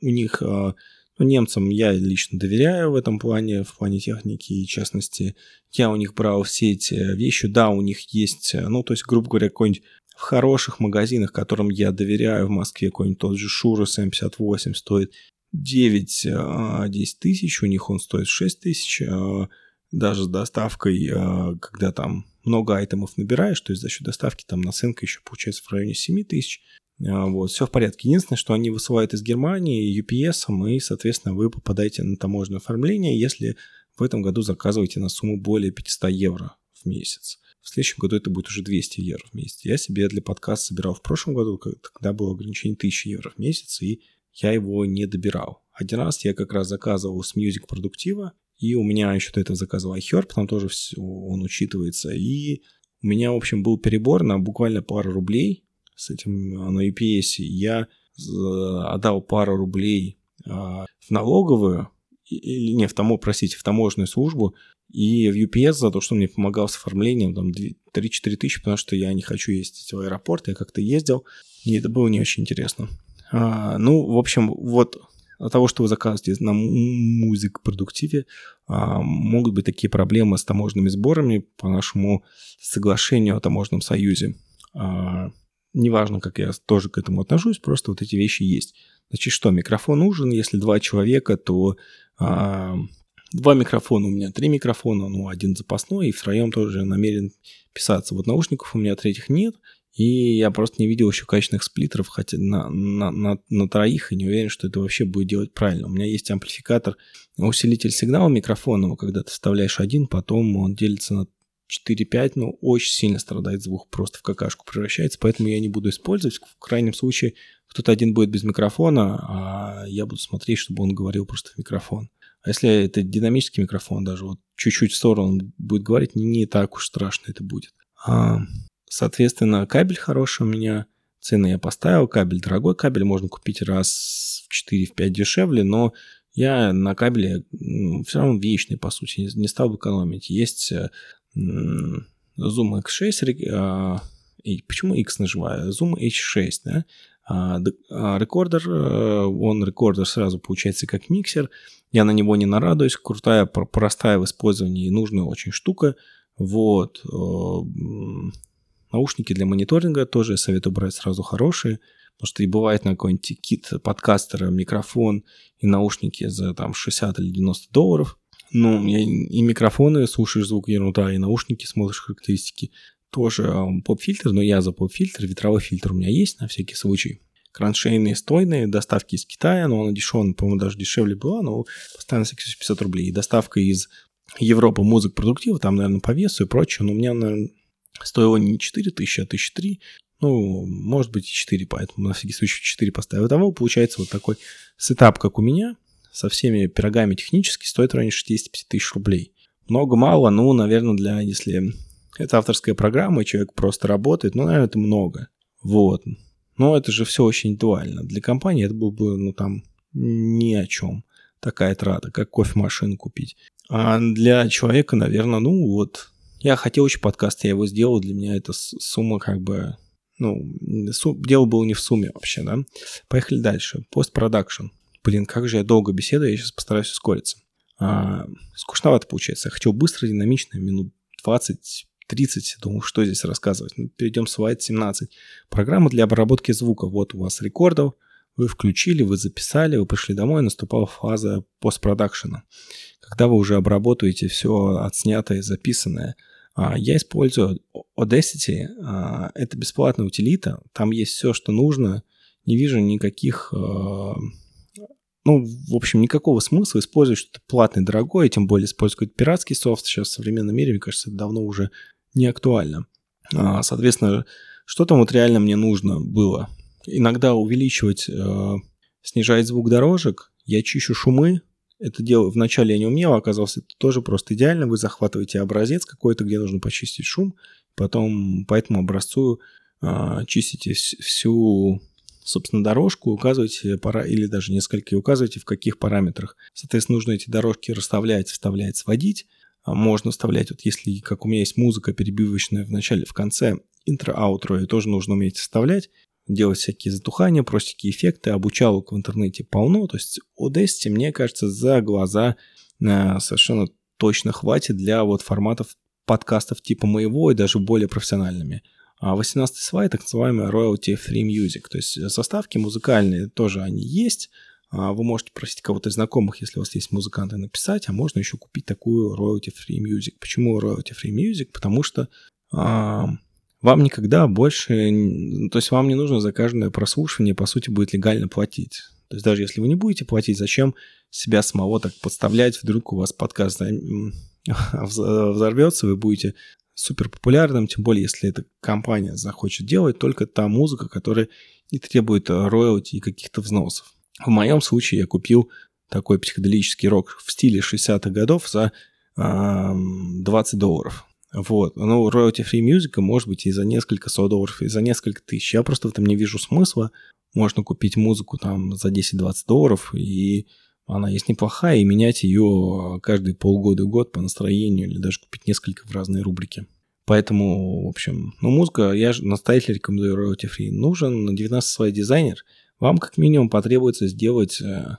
Speaker 1: у них, а, ну, немцам я лично доверяю в этом плане, в плане техники и, частности, я у них брал все эти вещи, да, у них есть, ну, то есть, грубо говоря, какой-нибудь в хороших магазинах, которым я доверяю в Москве, какой-нибудь тот же Шурус М58 стоит 9-10 а, тысяч, у них он стоит 6 тысяч, а, даже с доставкой, а, когда там много айтемов набираешь, то есть за счет доставки там наценка еще получается в районе 7 тысяч, вот, все в порядке. Единственное, что они высылают из Германии UPS, и, соответственно, вы попадаете на таможенное оформление, если в этом году заказываете на сумму более 500 евро в месяц. В следующем году это будет уже 200 евро в месяц. Я себе для подкаста собирал в прошлом году, когда было ограничение 1000 евро в месяц, и я его не добирал. Один раз я как раз заказывал с Music Продуктива, и у меня еще до этого заказывал iHerb, там тоже все, он учитывается. И у меня, в общем, был перебор на буквально пару рублей с этим а, на UPS. Я отдал пару рублей а, в налоговую, или не, в тому, простите, в таможенную службу, и в UPS за то, что он мне помогал с оформлением, там 3-4 тысячи, потому что я не хочу ездить в аэропорт, я как-то ездил, и это было не очень интересно. А, ну, в общем, вот от того, что вы заказываете на музык продуктиве, а, могут быть такие проблемы с таможенными сборами по нашему соглашению о таможенном союзе. А, неважно, как я тоже к этому отношусь, просто вот эти вещи есть. Значит, что, микрофон нужен, если два человека, то а, Два микрофона у меня, три микрофона, ну, один запасной, и втроем тоже намерен писаться. Вот наушников у меня третьих нет, и я просто не видел еще качественных сплиттеров, хотя на, на, на, на троих, и не уверен, что это вообще будет делать правильно. У меня есть амплификатор, усилитель сигнала микрофонного, когда ты вставляешь один, потом он делится на 4-5, но очень сильно страдает звук, просто в какашку превращается, поэтому я не буду использовать. В крайнем случае кто-то один будет без микрофона, а я буду смотреть, чтобы он говорил просто в микрофон. А если это динамический микрофон, даже вот чуть-чуть в сторону будет говорить, не, не так уж страшно это будет. А, соответственно, кабель хороший у меня. Цены я поставил. Кабель дорогой кабель. Можно купить раз в 4-5 дешевле, но я на кабеле все равно вечный, по сути, не, стал бы экономить. Есть э, Zoom X6, а, и почему X нажимаю? Zoom H6, да? А, а рекордер, э, он рекордер сразу получается как миксер. Я на него не нарадуюсь. Крутая, простая в использовании и нужная очень штука. Вот. Наушники для мониторинга тоже советую брать сразу хорошие. Потому что и бывает на какой-нибудь кит подкастера микрофон и наушники за там 60 или 90 долларов. Ну, и микрофоны, слушаешь звук ерунда, и наушники смотришь характеристики. Тоже поп-фильтр, но я за поп-фильтр, ветровой фильтр у меня есть на всякий случай. Кроншейные стойные, доставки из Китая, но она дешевая, по-моему, даже дешевле была, но постоянно 50 рублей. И доставка из Европы музык продуктива, там, наверное, по весу и прочее, но у меня, наверное, стоило не 4 тысячи, а 1003. Ну, может быть, и 4, поэтому на всякий случай 4 поставил. Итого получается вот такой сетап, как у меня, со всеми пирогами технически, стоит в районе 65 тысяч рублей. Много-мало, ну, наверное, для, если это авторская программа, и человек просто работает, ну, наверное, это много. Вот. Но это же все очень дуально. Для компании это было бы, ну, там, ни о чем. Такая трата, как кофемашину купить. А для человека, наверное, ну, вот, я хотел очень подкаст, я его сделал, для меня эта сумма как бы, ну, сум, дело было не в сумме вообще, да. Поехали дальше. Постпродакшн. Блин, как же я долго беседую, я сейчас постараюсь ускориться. А, скучновато получается. Я хотел быстро, динамично, минут 20 30. Думаю, что здесь рассказывать. Ну, перейдем в слайд 17. Программа для обработки звука. Вот у вас рекордов, вы включили, вы записали, вы пришли домой, наступала фаза постпродакшена. Когда вы уже обработаете все отснятое, записанное, я использую Audacity. А, это бесплатная утилита. Там есть все, что нужно. Не вижу никаких а, ну, в общем, никакого смысла использовать что-то платное, дорогое, тем более использовать пиратский софт. Сейчас в современном мире, мне кажется, это давно уже не актуально. Соответственно, что там вот реально мне нужно было? Иногда увеличивать, снижать звук дорожек, я чищу шумы, это дело вначале я не умел, оказалось, это тоже просто идеально. Вы захватываете образец какой-то, где нужно почистить шум, потом по этому образцу э, чистите всю, собственно, дорожку, указываете пара или даже несколько, указываете в каких параметрах. Соответственно, нужно эти дорожки расставлять, вставлять, сводить. А можно вставлять, вот если, как у меня есть музыка перебивочная в начале, в конце, интро-аутро, и тоже нужно уметь вставлять делать всякие затухания, простенькие эффекты. Обучалок в интернете полно. То есть Audacity, мне кажется, за глаза э, совершенно точно хватит для вот форматов подкастов типа моего и даже более профессиональными. А 18 слайд, так называемый royalty free music. То есть составки музыкальные тоже они есть. А вы можете просить кого-то из знакомых, если у вас есть музыканты, написать, а можно еще купить такую royalty free music. Почему royalty free music? Потому что вам никогда больше, то есть вам не нужно за каждое прослушивание, по сути, будет легально платить. То есть даже если вы не будете платить, зачем себя самого так подставлять, вдруг у вас подкаст взорвется, вы будете супер популярным, тем более, если эта компания захочет делать только та музыка, которая не требует роялти и каких-то взносов. В моем случае я купил такой психоделический рок в стиле 60-х годов за э, 20 долларов. Вот. Ну, royalty free music может быть и за несколько сот долларов, и за несколько тысяч. Я просто в этом не вижу смысла. Можно купить музыку там за 10-20 долларов, и она есть неплохая, и менять ее каждые полгода, год по настроению, или даже купить несколько в разные рубрики. Поэтому, в общем, ну, музыка, я же настоятельно рекомендую royalty free. Нужен 19 свой дизайнер. Вам как минимум потребуется сделать э,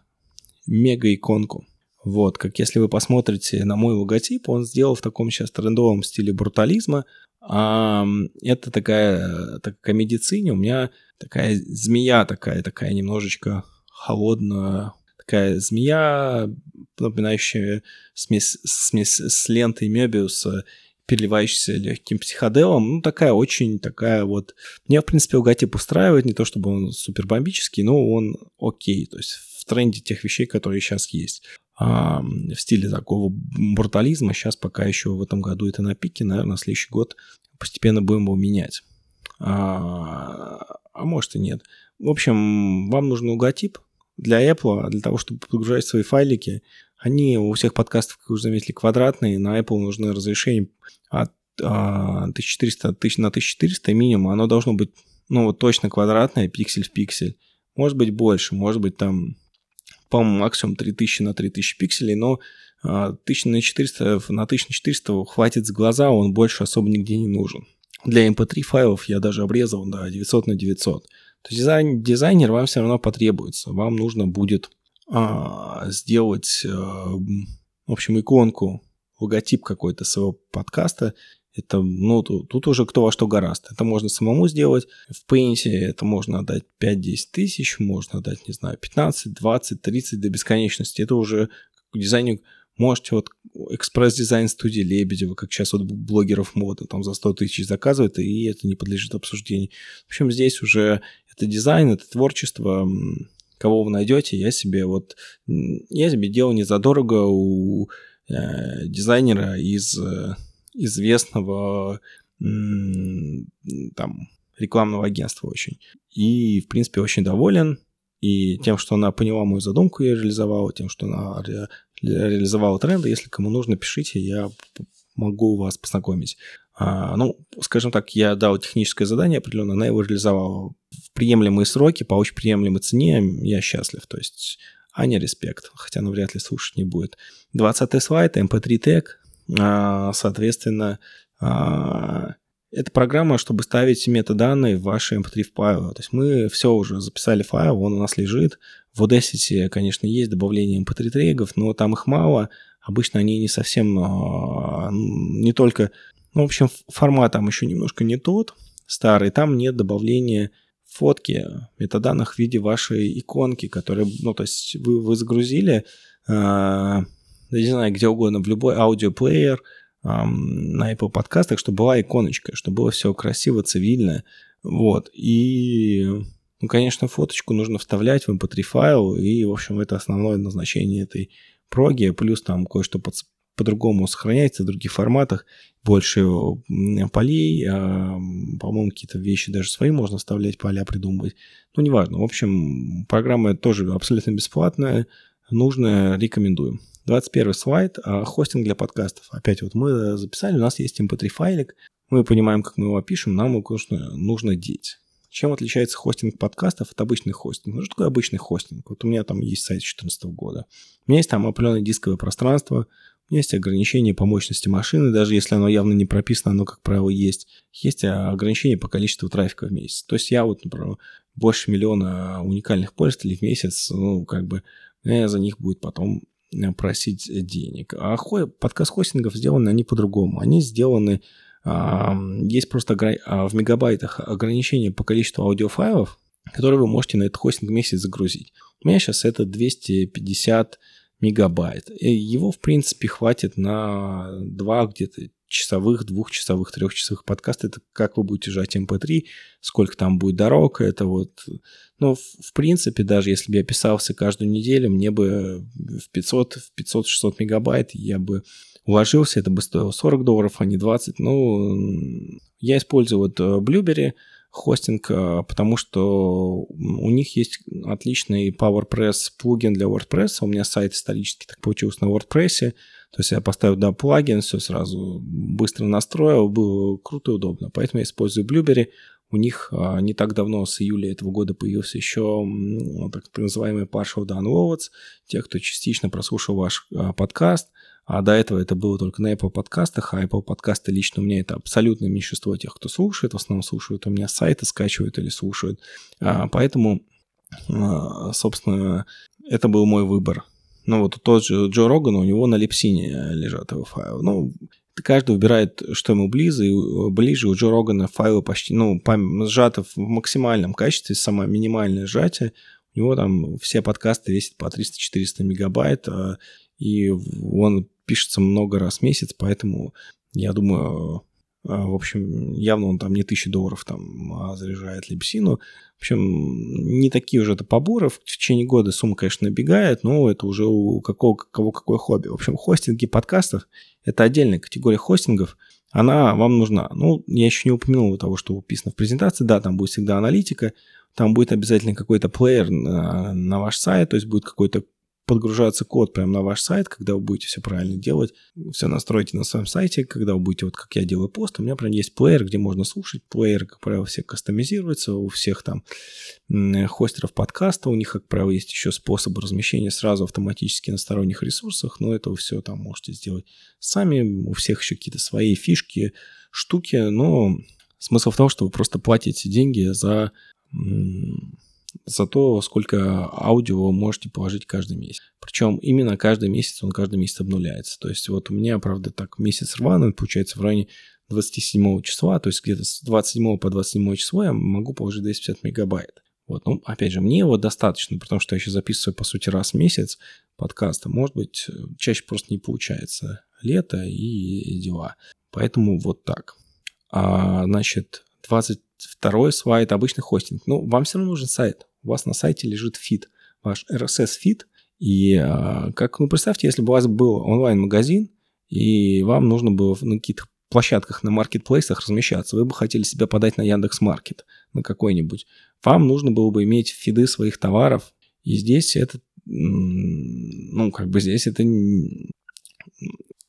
Speaker 1: мега-иконку. Вот, как если вы посмотрите на мой логотип, он сделал в таком сейчас трендовом стиле брутализма. А, это такая, так как о медицине, у меня такая змея такая, такая немножечко холодная, такая змея, напоминающая смесь, смесь с лентой Мебиуса, переливающийся легким психоделом. Ну, такая очень такая вот... Мне, в принципе, логотип устраивает, не то чтобы он супер бомбический, но он окей, то есть в тренде тех вещей, которые сейчас есть в стиле такого брутализма. Сейчас пока еще в этом году это на пике, наверное, на следующий год постепенно будем его менять. А, а может и нет. В общем, вам нужен логотип для Apple, а для того, чтобы подгружать свои файлики. Они у всех подкастов, как вы уже заметили, квадратные. На Apple нужно разрешение от 1400 тысяч на 1400 минимум. Оно должно быть, ну, вот точно квадратное, пиксель в пиксель. Может быть больше, может быть там по-моему, максимум 3000 на 3000 пикселей, но 1000 на 400 на 1400 хватит с глаза, он больше особо нигде не нужен. Для mp3 файлов я даже обрезал, да, 900 на 900. То есть дизайн, дизайнер вам все равно потребуется. Вам нужно будет а, сделать, а, в общем, иконку, логотип какой-то своего подкаста, это, ну, тут, уже кто во что гораст. Это можно самому сделать. В Paint это можно отдать 5-10 тысяч, можно отдать, не знаю, 15, 20, 30 до бесконечности. Это уже дизайнер можете вот экспресс-дизайн студии Лебедева, как сейчас вот блогеров моды, там за 100 тысяч заказывают, и это не подлежит обсуждению. В общем, здесь уже это дизайн, это творчество, кого вы найдете, я себе вот, я себе делал не задорого у э, дизайнера из э, известного там рекламного агентства очень. И, в принципе, очень доволен. И тем, что она поняла мою задумку, я реализовал, тем, что она ре- реализовала тренды. Если кому нужно, пишите, я могу вас познакомить. А, ну, скажем так, я дал техническое задание определенно, она его реализовала в приемлемые сроки, по очень приемлемой цене, я счастлив. То есть Аня респект, хотя она вряд ли слушать не будет. 20 слайд, MP3 тег, а, соответственно, а, это программа, чтобы ставить метаданные в ваши mp3 файлы. То есть мы все уже записали файл, он у нас лежит. В Audacity, конечно, есть добавление mp3 трегов, но там их мало. Обычно они не совсем, а, не только Ну, в общем, формат там еще немножко не тот, старый. Там нет добавления фотки, метаданных в виде вашей иконки, которые, ну, то есть вы, вы загрузили, не знаю, где угодно, в любой аудиоплеер, э, на Apple подкастах, чтобы была иконочка, чтобы было все красиво, цивильно, вот. И, ну, конечно, фоточку нужно вставлять в mp3 файл, и, в общем, это основное назначение этой проги, плюс там кое-что под, по-другому сохраняется в других форматах, больше полей, по-моему, какие-то вещи даже свои можно вставлять, поля придумывать. Ну, неважно. В общем, программа тоже абсолютно бесплатная, нужная, рекомендую. 21 слайд. А, хостинг для подкастов. Опять вот мы записали, у нас есть mp3 файлик, мы понимаем, как мы его опишем, нам его, конечно, нужно деть. Чем отличается хостинг подкастов от обычных хостингов? Ну, что такое обычный хостинг? Вот у меня там есть сайт 2014 года. У меня есть там определенное дисковое пространство, есть ограничения по мощности машины, даже если оно явно не прописано, оно, как правило, есть. Есть ограничения по количеству трафика в месяц. То есть я вот, например, больше миллиона уникальных пользователей в месяц, ну, как бы, за них будет потом э, просить денег. А подкаст хостингов сделаны они по-другому. Они сделаны... Есть просто а, в мегабайтах ограничение по количеству аудиофайлов, которые вы можете на этот хостинг месяц загрузить. У меня сейчас это 250 мегабайт. И его, в принципе, хватит на два где-то часовых, двухчасовых, трехчасовых подкаста. Это как вы будете жать MP3, эм сколько там будет дорог, это вот... Ну, в, в принципе, даже если бы я писался каждую неделю, мне бы в 500, в 500-600 мегабайт я бы уложился, это бы стоило 40 долларов, а не 20. Ну, я использую вот э, Blueberry, хостинг, э, потому что у них есть отличный PowerPress плагин для WordPress. У меня сайт исторически так получился на WordPress. То есть я поставил да, плагин, все сразу быстро настроил, было круто и удобно. Поэтому я использую Blueberry. У них а, не так давно, с июля этого года, появился еще так называемый partial downloads. Те, кто частично прослушал ваш а, подкаст, а до этого это было только на Apple подкастах, а Apple подкасты лично у меня это абсолютное меньшинство тех, кто слушает. В основном слушают у меня сайты, скачивают или слушают. А, поэтому, собственно, это был мой выбор. Ну вот тот же Джо Роган, у него на липсине лежат его файлы. Ну, каждый выбирает, что ему ближе, и ближе у Джо Рогана файлы почти, ну, сжаты в максимальном качестве, самое минимальное сжатие. У него там все подкасты весят по 300-400 мегабайт, а, и он пишется много раз в месяц, поэтому я думаю, в общем, явно он там не тысячи долларов там а заряжает липсину. В общем, не такие уже это поборы. В течение года сумма, конечно, набегает, но это уже у какого, кого какое хобби. В общем, хостинги подкастов – это отдельная категория хостингов. Она вам нужна. Ну, я еще не упомянул того, что написано в презентации. Да, там будет всегда аналитика, там будет обязательно какой-то плеер на, на ваш сайт, то есть будет какой-то подгружаться код прямо на ваш сайт, когда вы будете все правильно делать, все настроите на своем сайте, когда вы будете, вот как я делаю пост, у меня прям есть плеер, где можно слушать, плееры, как правило, все кастомизируются, у всех там хостеров подкаста, у них, как правило, есть еще способы размещения сразу автоматически на сторонних ресурсах, но это все там можете сделать сами, у всех еще какие-то свои фишки, штуки, но смысл в том, что вы просто платите деньги за за то, сколько аудио вы можете положить каждый месяц. Причем именно каждый месяц он каждый месяц обнуляется. То есть вот у меня, правда, так месяц рваный, получается в районе 27 числа, то есть где-то с 27 по 27 число я могу положить 250 мегабайт. Вот, ну, опять же, мне его достаточно, потому что я еще записываю, по сути, раз в месяц подкаста. Может быть, чаще просто не получается. Лето и дела. Поэтому вот так. А, значит, 22 слайд, обычный хостинг. Ну, вам все равно нужен сайт. У вас на сайте лежит фид, ваш RSS-фид. И а, как, ну, представьте, если бы у вас был онлайн-магазин, и вам нужно было на каких-то площадках, на маркетплейсах размещаться, вы бы хотели себя подать на Яндекс Маркет, на какой-нибудь. Вам нужно было бы иметь фиды своих товаров, и здесь это, ну, как бы здесь это не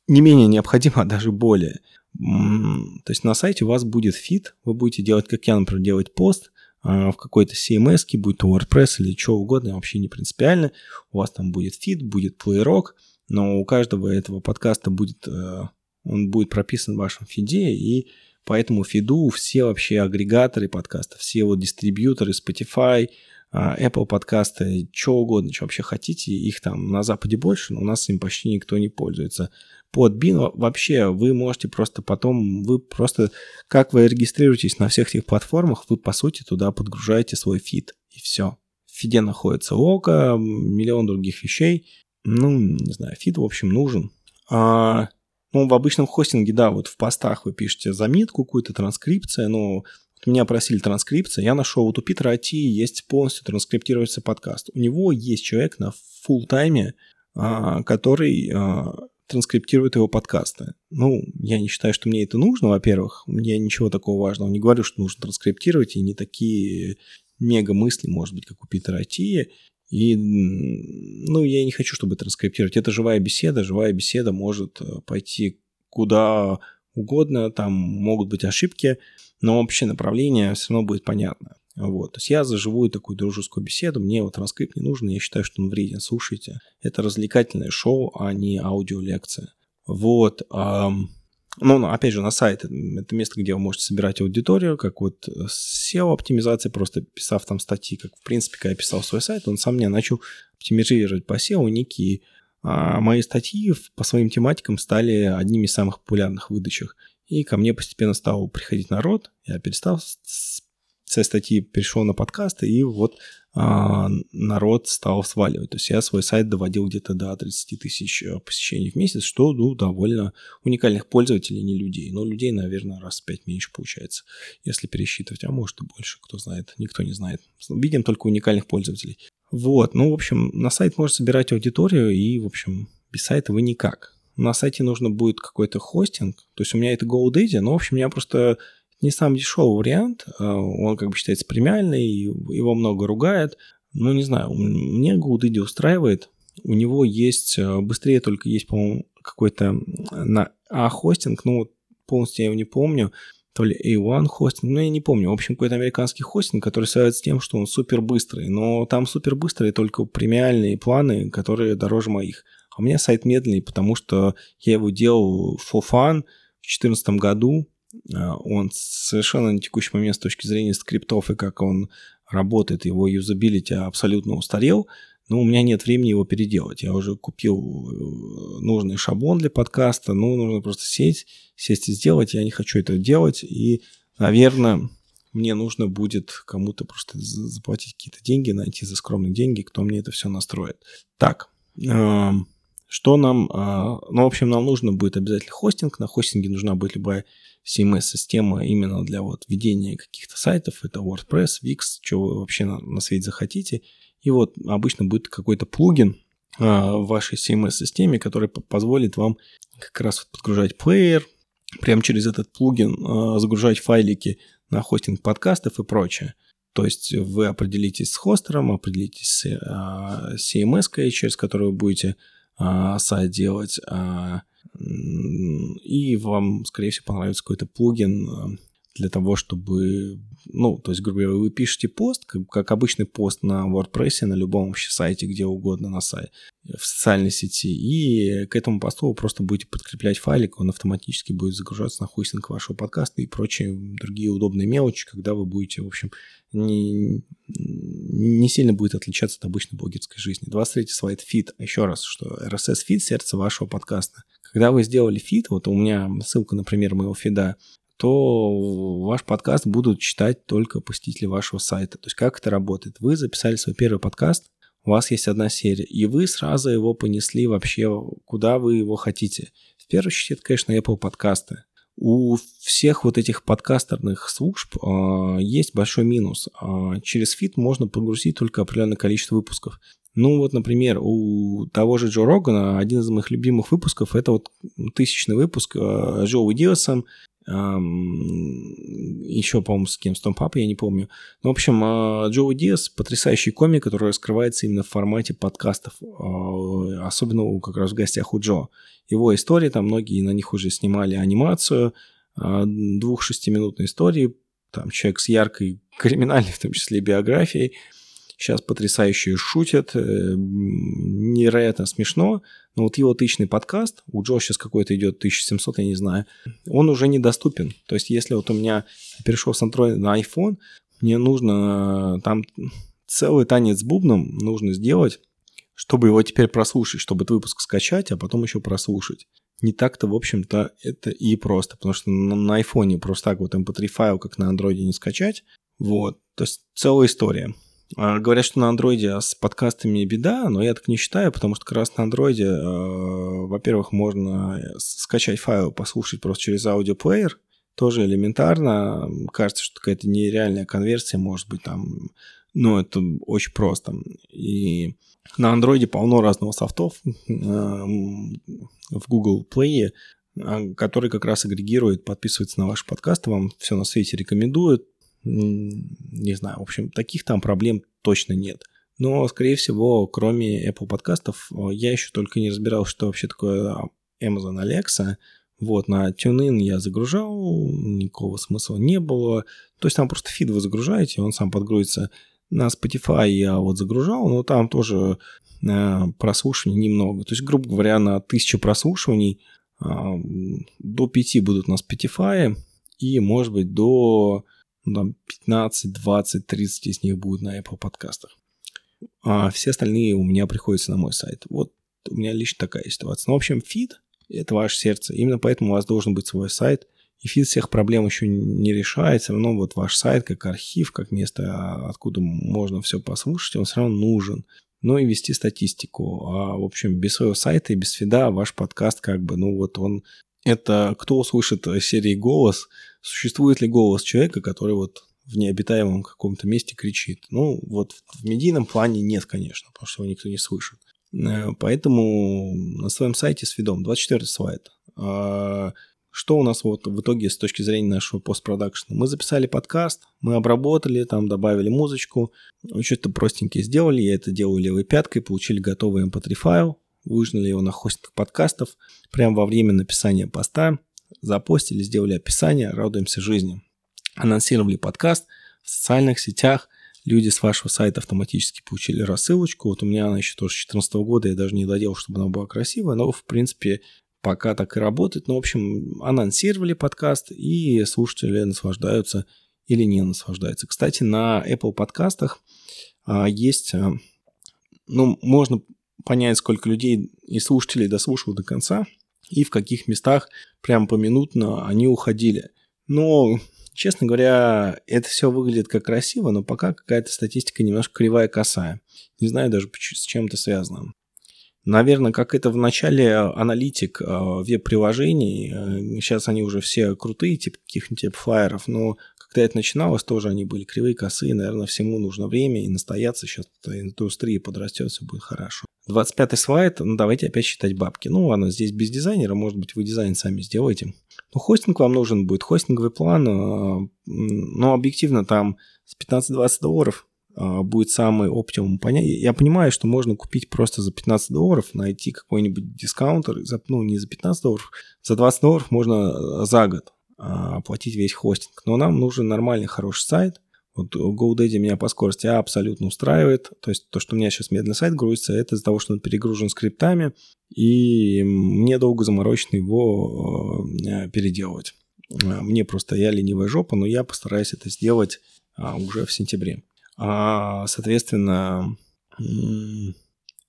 Speaker 1: менее необходимо, а даже более. То есть на сайте у вас будет фид, вы будете делать, как я, например, делать пост в какой-то CMS, будь то WordPress или что угодно, вообще не принципиально. У вас там будет фид, будет плеерок, но у каждого этого подкаста будет, э, он будет прописан в вашем фиде, и по этому фиду все вообще агрегаторы подкастов, все вот дистрибьюторы Spotify, а, Apple подкасты, что угодно, что вообще хотите. Их там на Западе больше, но у нас им почти никто не пользуется. Podbean вообще вы можете просто потом, вы просто, как вы регистрируетесь на всех этих платформах, вы по сути туда подгружаете свой фид и все. В фиде находится Ока, миллион других вещей. Ну, не знаю, фид, в общем, нужен. А, ну, в обычном хостинге, да, вот в постах вы пишете заметку, какую-то транскрипция, но меня просили транскрипция, я нашел, вот у Питера Ати есть полностью транскриптируется подкаст. У него есть человек на full тайме а, который а, транскриптирует его подкасты. Ну, я не считаю, что мне это нужно, во-первых. Я ничего такого важного не говорю, что нужно транскриптировать, и не такие мега мысли, может быть, как у Питера Ати. И, ну, я не хочу, чтобы транскриптировать. Это живая беседа. Живая беседа может э, пойти куда угодно, там могут быть ошибки, но общее направление все равно будет понятно. Вот. То есть я за живую такую дружескую беседу, мне вот транскрипт не нужен, я считаю, что он вреден. Слушайте, это развлекательное шоу, а не аудиолекция. Вот. Ну, опять же, на сайт это место, где вы можете собирать аудиторию, как вот SEO-оптимизация, просто писав там статьи, как в принципе, когда я писал свой сайт, он сам мне начал оптимизировать по SEO некие а мои статьи по своим тематикам стали одними из самых популярных выдачах. И ко мне постепенно стал приходить народ. Я перестал со статьи перешел на подкасты, и вот а, народ стал сваливать. То есть я свой сайт доводил где-то до 30 тысяч э, посещений в месяц, что ну, довольно уникальных пользователей, не людей. Но людей, наверное, раз в 5 меньше получается, если пересчитывать. А может и больше, кто знает. Никто не знает. Видим только уникальных пользователей. Вот, ну, в общем, на сайт можно собирать аудиторию, и, в общем, без сайта вы никак. На сайте нужно будет какой-то хостинг, то есть у меня это GoDaddy, но, в общем, я просто не самый дешевый вариант. А, он как бы считается премиальный, его много ругают. Ну, не знаю, мне GoDaddy устраивает. У него есть, а, быстрее только есть, по-моему, какой-то на А-хостинг, ну, полностью я его не помню, то ли A1 хостинг, ну, я не помню. В общем, какой-то американский хостинг, который связывается с тем, что он супер быстрый. Но там супер быстрые только премиальные планы, которые дороже моих. А у меня сайт медленный, потому что я его делал for fun в 2014 году, а, он совершенно на текущий момент с точки зрения скриптов и как он работает, его юзабилити абсолютно устарел, но у меня нет времени его переделать. Я уже купил э, нужный шаблон для подкаста, ну, нужно просто сесть, сесть и сделать. Я не хочу это делать, и, наверное, мне нужно будет кому-то просто заплатить какие-то деньги, найти за скромные деньги, кто мне это все настроит. Так, что нам... А, ну, в общем, нам нужно будет обязательно хостинг. На хостинге нужна будет любая CMS-система именно для вот ведения каких-то сайтов. Это WordPress, Wix, что вы вообще на, на свете захотите. И вот обычно будет какой-то плugин а, в вашей CMS-системе, который позволит вам как раз подгружать плеер, прямо через этот плugин а, загружать файлики на хостинг подкастов и прочее. То есть вы определитесь с хостером, определитесь с CMS, через которую вы будете а, сайт делать, а, и вам, скорее всего, понравится какой-то плагин а, для того, чтобы, ну, то есть, грубо говоря, вы пишете пост, как, как обычный пост на WordPress, на любом вообще сайте, где угодно на сайте, в социальной сети, и к этому посту вы просто будете подкреплять файлик, он автоматически будет загружаться на хостинг вашего подкаста и прочие другие удобные мелочи, когда вы будете, в общем, не, не сильно будет отличаться от обычной блогерской жизни. 23 слайд фид. Еще раз, что RSS фит – сердце вашего подкаста. Когда вы сделали фид, вот у меня ссылка, например, моего фида, то ваш подкаст будут читать только посетители вашего сайта. То есть как это работает? Вы записали свой первый подкаст, у вас есть одна серия, и вы сразу его понесли вообще, куда вы его хотите. В первую очередь, это, конечно, Apple подкасты. У всех вот этих подкастерных служб э, есть большой минус. Э, через фид можно подгрузить только определенное количество выпусков. Ну вот, например, у того же Джо Рогана один из моих любимых выпусков это вот тысячный выпуск э, Джоуи Диазом, еще, по-моему, с кем, с Том Папой, я не помню. Ну, в общем, а, Джоу Диас потрясающий комик, который раскрывается именно в формате подкастов, а, особенно как раз в гостях у Джо. Его истории, там многие на них уже снимали анимацию, а, двух шестиминутной истории, там человек с яркой криминальной, в том числе, биографией, сейчас потрясающе шутят, э, невероятно смешно, но вот его тысячный подкаст, у Джо сейчас какой-то идет 1700, я не знаю, он уже недоступен. То есть если вот у меня перешел с Android на iPhone, мне нужно э, там целый танец с бубном нужно сделать, чтобы его теперь прослушать, чтобы этот выпуск скачать, а потом еще прослушать. Не так-то, в общем-то, это и просто, потому что на, айфоне просто так вот mp3 файл, как на андроиде, не скачать. Вот, то есть целая история. А, говорят, что на андроиде с подкастами беда, но я так не считаю, потому что как раз на андроиде, э, во-первых, можно скачать файл, послушать просто через аудиоплеер, тоже элементарно. Кажется, что какая-то нереальная конверсия может быть там, но это очень просто. И на андроиде полно разного софтов в Google Play, а, который как раз агрегирует, подписывается на ваши подкасты, вам все на свете рекомендует, не знаю, в общем, таких там проблем точно нет. Но, скорее всего, кроме Apple подкастов, я еще только не разбирал, что вообще такое Amazon Alexa. Вот, на TuneIn я загружал, никакого смысла не было. То есть там просто фид вы загружаете, он сам подгрузится. На Spotify я вот загружал, но там тоже э, прослушиваний немного. То есть, грубо говоря, на тысячу прослушиваний э, до 5 будут на Spotify и, может быть, до ну, там 15, 20, 30 из них будут на Apple подкастах. А все остальные у меня приходятся на мой сайт. Вот у меня лично такая ситуация. Ну, в общем, фид – это ваше сердце. Именно поэтому у вас должен быть свой сайт. И фид всех проблем еще не решает. Все равно вот ваш сайт как архив, как место, откуда можно все послушать, он все равно нужен. Ну и вести статистику. А, в общем, без своего сайта и без фида ваш подкаст как бы, ну вот он... Это кто услышит серии «Голос», существует ли голос человека, который вот в необитаемом каком-то месте кричит. Ну, вот в медийном плане нет, конечно, потому что его никто не слышит. Э, поэтому на своем сайте с видом 24 слайд. А, что у нас вот в итоге с точки зрения нашего постпродакшена? Мы записали подкаст, мы обработали, там добавили музычку, что-то простенькие сделали, я это делаю левой пяткой, получили готовый mp3 файл, выжгли его на хостинг подкастов прямо во время написания поста – запостили, сделали описание, радуемся жизни. Анонсировали подкаст в социальных сетях, люди с вашего сайта автоматически получили рассылочку. Вот у меня она еще тоже с 2014 года, я даже не доделал, чтобы она была красивая, но в принципе пока так и работает. Ну, в общем, анонсировали подкаст, и слушатели наслаждаются или не наслаждаются. Кстати, на Apple подкастах а, есть, а, ну, можно понять, сколько людей и слушателей дослушал до конца – и в каких местах прям поминутно они уходили. Но, честно говоря, это все выглядит как красиво, но пока какая-то статистика немножко кривая косая. Не знаю даже, с чем это связано. Наверное, как это в начале аналитик э, веб-приложений, э, сейчас они уже все крутые, типа каких-нибудь флайеров, но когда это начиналось, тоже они были кривые, косые, наверное, всему нужно время и настояться, сейчас индустрия подрастет, все будет хорошо. 25 слайд, ну давайте опять считать бабки. Ну ладно, здесь без дизайнера, может быть, вы дизайн сами сделаете. Ну, хостинг вам нужен будет, хостинговый план, а, но объективно там с 15-20 долларов а, будет самый оптимум. Я понимаю, что можно купить просто за 15 долларов, найти какой-нибудь дискаунтер, ну, не за 15 долларов, за 20 долларов можно за год а, оплатить весь хостинг. Но нам нужен нормальный, хороший сайт, вот GoDaddy меня по скорости абсолютно устраивает. То есть то, что у меня сейчас медленный сайт грузится, это из-за того, что он перегружен скриптами, и мне долго заморочено его переделывать. А, мне просто я ленивая жопа, но я постараюсь это сделать а, уже в сентябре. А, соответственно,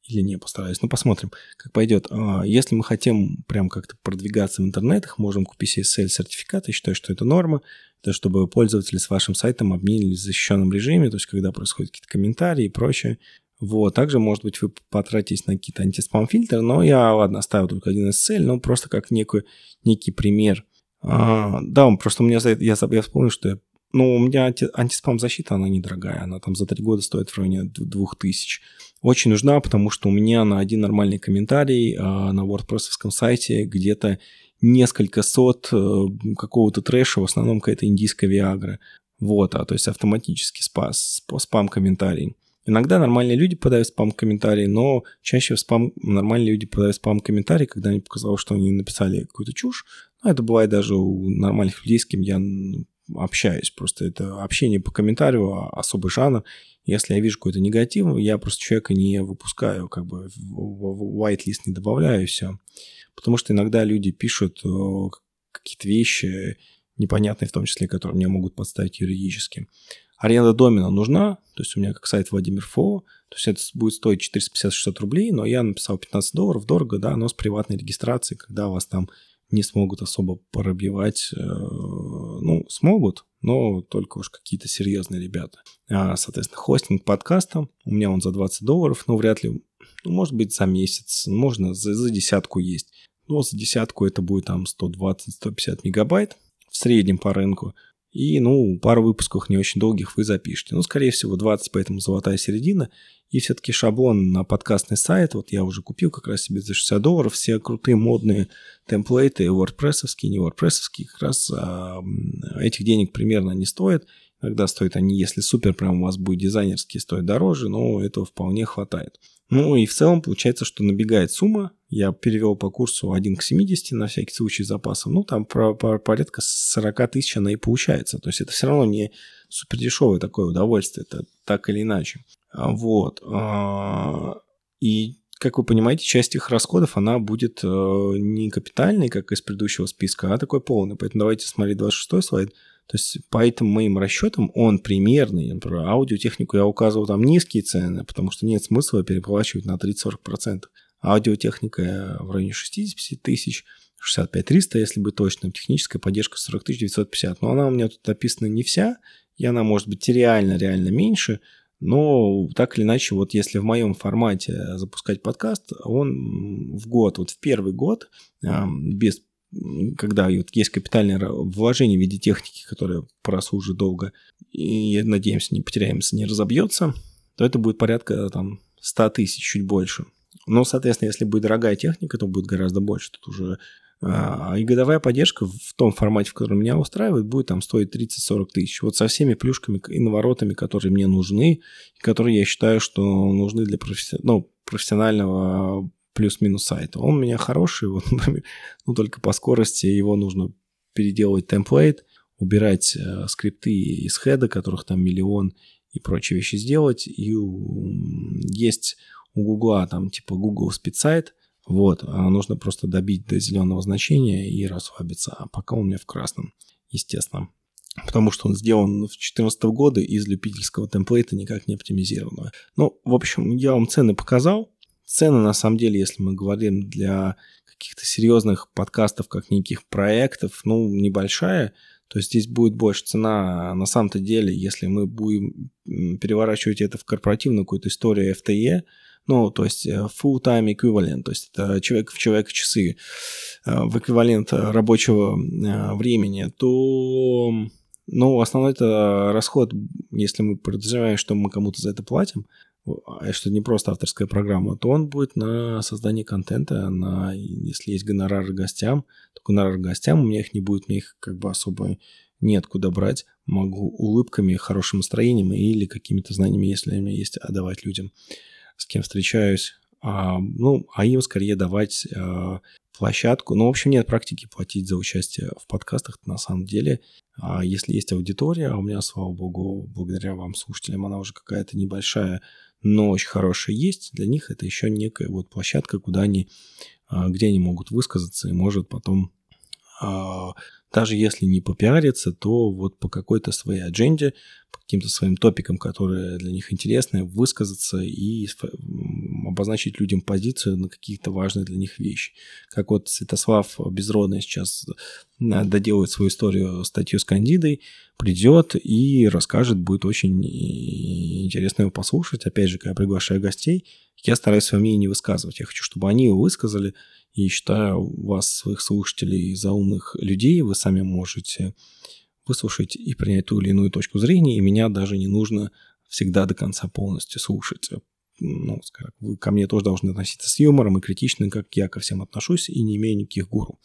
Speaker 1: или не постараюсь. Ну, посмотрим, как пойдет. А, если мы хотим прям как-то продвигаться в интернетах, можем купить SSL-сертификат. Я считаю, что это норма. Это чтобы пользователи с вашим сайтом обменились в защищенном режиме, то есть когда происходят какие-то комментарии и прочее. Вот. Также, может быть, вы потратитесь на какие-то антиспам-фильтры, но я, ладно, оставил только один SSL, но просто как некий, некий пример. А, да, просто у меня, я, я вспомнил, что я ну, у меня анти, антиспам-защита, она недорогая. Она там за три года стоит в районе 2000. Очень нужна, потому что у меня на один нормальный комментарий а, на WordPress сайте где-то несколько сот э, какого-то трэша, в основном какая-то индийская Виагра. Вот, а то есть автоматически спас, спам-комментарий. Иногда нормальные люди подают спам-комментарии, но чаще в спам нормальные люди подают спам-комментарии, когда они показалось, что они написали какую-то чушь. Но это бывает даже у нормальных людей, с кем я общаюсь. Просто это общение по комментарию, а особый жанр. Если я вижу какой-то негатив, я просто человека не выпускаю, как бы в whitelist не добавляю, и все. Потому что иногда люди пишут какие-то вещи непонятные, в том числе, которые мне могут подставить юридически. аренда домена нужна, то есть у меня как сайт Владимир Фо, то есть это будет стоить 450-600 рублей, но я написал 15 долларов, дорого, да, но с приватной регистрацией, когда у вас там не смогут особо пробивать, э, ну, смогут, но только уж какие-то серьезные ребята. А, соответственно, хостинг подкаста, у меня он за 20 долларов, но вряд ли, ну, может быть, за месяц, можно за, за десятку есть. Но за десятку это будет там 120-150 мегабайт в среднем по рынку. И, ну, пару выпусков не очень долгих вы запишете. Ну, скорее всего, 20, поэтому золотая середина. И все-таки шаблон на подкастный сайт, вот я уже купил как раз себе за 60 долларов, все крутые модные темплейты, wordpress не wordpress как раз а, этих денег примерно не стоят. Иногда стоят они, если супер прям у вас будет дизайнерский, стоят дороже, но этого вполне хватает. Ну и в целом получается, что набегает сумма. Я перевел по курсу 1 к 70 на всякий случай запасов. Ну там про, про, порядка 40 тысяч она и получается. То есть это все равно не супер дешевое такое удовольствие, это так или иначе. А, вот. А, и, как вы понимаете, часть их расходов, она будет э, не капитальной, как из предыдущего списка, а такой полный. Поэтому давайте смотреть 26 слайд. То есть по этим моим расчетам он примерный. Например, аудиотехнику я указывал там низкие цены, потому что нет смысла переплачивать на 30-40%. Аудиотехника в районе 60 тысяч, 65-300, если быть точным. Техническая поддержка 40 950. Но она у меня тут написана не вся, и она может быть реально, реально меньше. Но так или иначе, вот если в моем формате запускать подкаст, он в год, вот в первый год, без когда есть капитальное вложение в виде техники, которая прослужит долго, и, надеемся, не потеряемся, не разобьется, то это будет порядка там 100 тысяч, чуть больше. Но, соответственно, если будет дорогая техника, то будет гораздо больше. Тут уже а, и годовая поддержка в том формате, в котором меня устраивает, будет там стоить 30-40 тысяч. Вот со всеми плюшками и наворотами, которые мне нужны, которые я считаю, что нужны для професси... ну, профессионального плюс-минус сайта. Он у меня хороший, вот, ну, только по скорости его нужно переделывать темплейт, убирать э, скрипты из хеда, которых там миллион, и прочие вещи сделать. И есть у Гугла там типа Google спецсайт, вот, а нужно просто добить до зеленого значения и расслабиться. А пока у меня в красном, естественно. Потому что он сделан в 2014 года из любительского темплейта, никак не оптимизированного. Ну, в общем, я вам цены показал. Цены, на самом деле, если мы говорим для каких-то серьезных подкастов, как неких проектов, ну, небольшая. То здесь будет больше цена на самом-то деле, если мы будем переворачивать это в корпоративную какую-то историю FTE, ну, то есть э, full-time equivalent, то есть это человек в человек часы э, в эквивалент рабочего э, времени, то, ну, основной это расход, если мы подразумеваем, что мы кому-то за это платим, а что не просто авторская программа, то он будет на создание контента, на, если есть гонорары гостям, то гонорары гостям, у меня их не будет, мне их как бы особо нет куда брать, могу улыбками, хорошим настроением или какими-то знаниями, если у меня есть, отдавать людям с кем встречаюсь, а, ну, а им скорее давать а, площадку. Ну, в общем, нет практики платить за участие в подкастах на самом деле. А если есть аудитория, а у меня, слава богу, благодаря вам, слушателям, она уже какая-то небольшая, но очень хорошая есть, для них это еще некая вот площадка, куда они, а, где они могут высказаться и может потом а, даже если не попиариться, то вот по какой-то своей адженде, по каким-то своим топикам, которые для них интересны, высказаться и обозначить людям позицию на какие-то важные для них вещи. Как вот Святослав Безродный сейчас э, доделает свою историю, статью с Кандидой, придет и расскажет, будет очень интересно его послушать. Опять же, когда приглашаю гостей, я стараюсь свое мнение не высказывать. Я хочу, чтобы они его высказали, и считаю вас, своих слушателей, за умных людей. Вы сами можете выслушать и принять ту или иную точку зрения, и меня даже не нужно всегда до конца полностью слушать. Ну, скажем, вы ко мне тоже должны относиться с юмором и критично, как я ко всем отношусь, и не имею никаких гуру.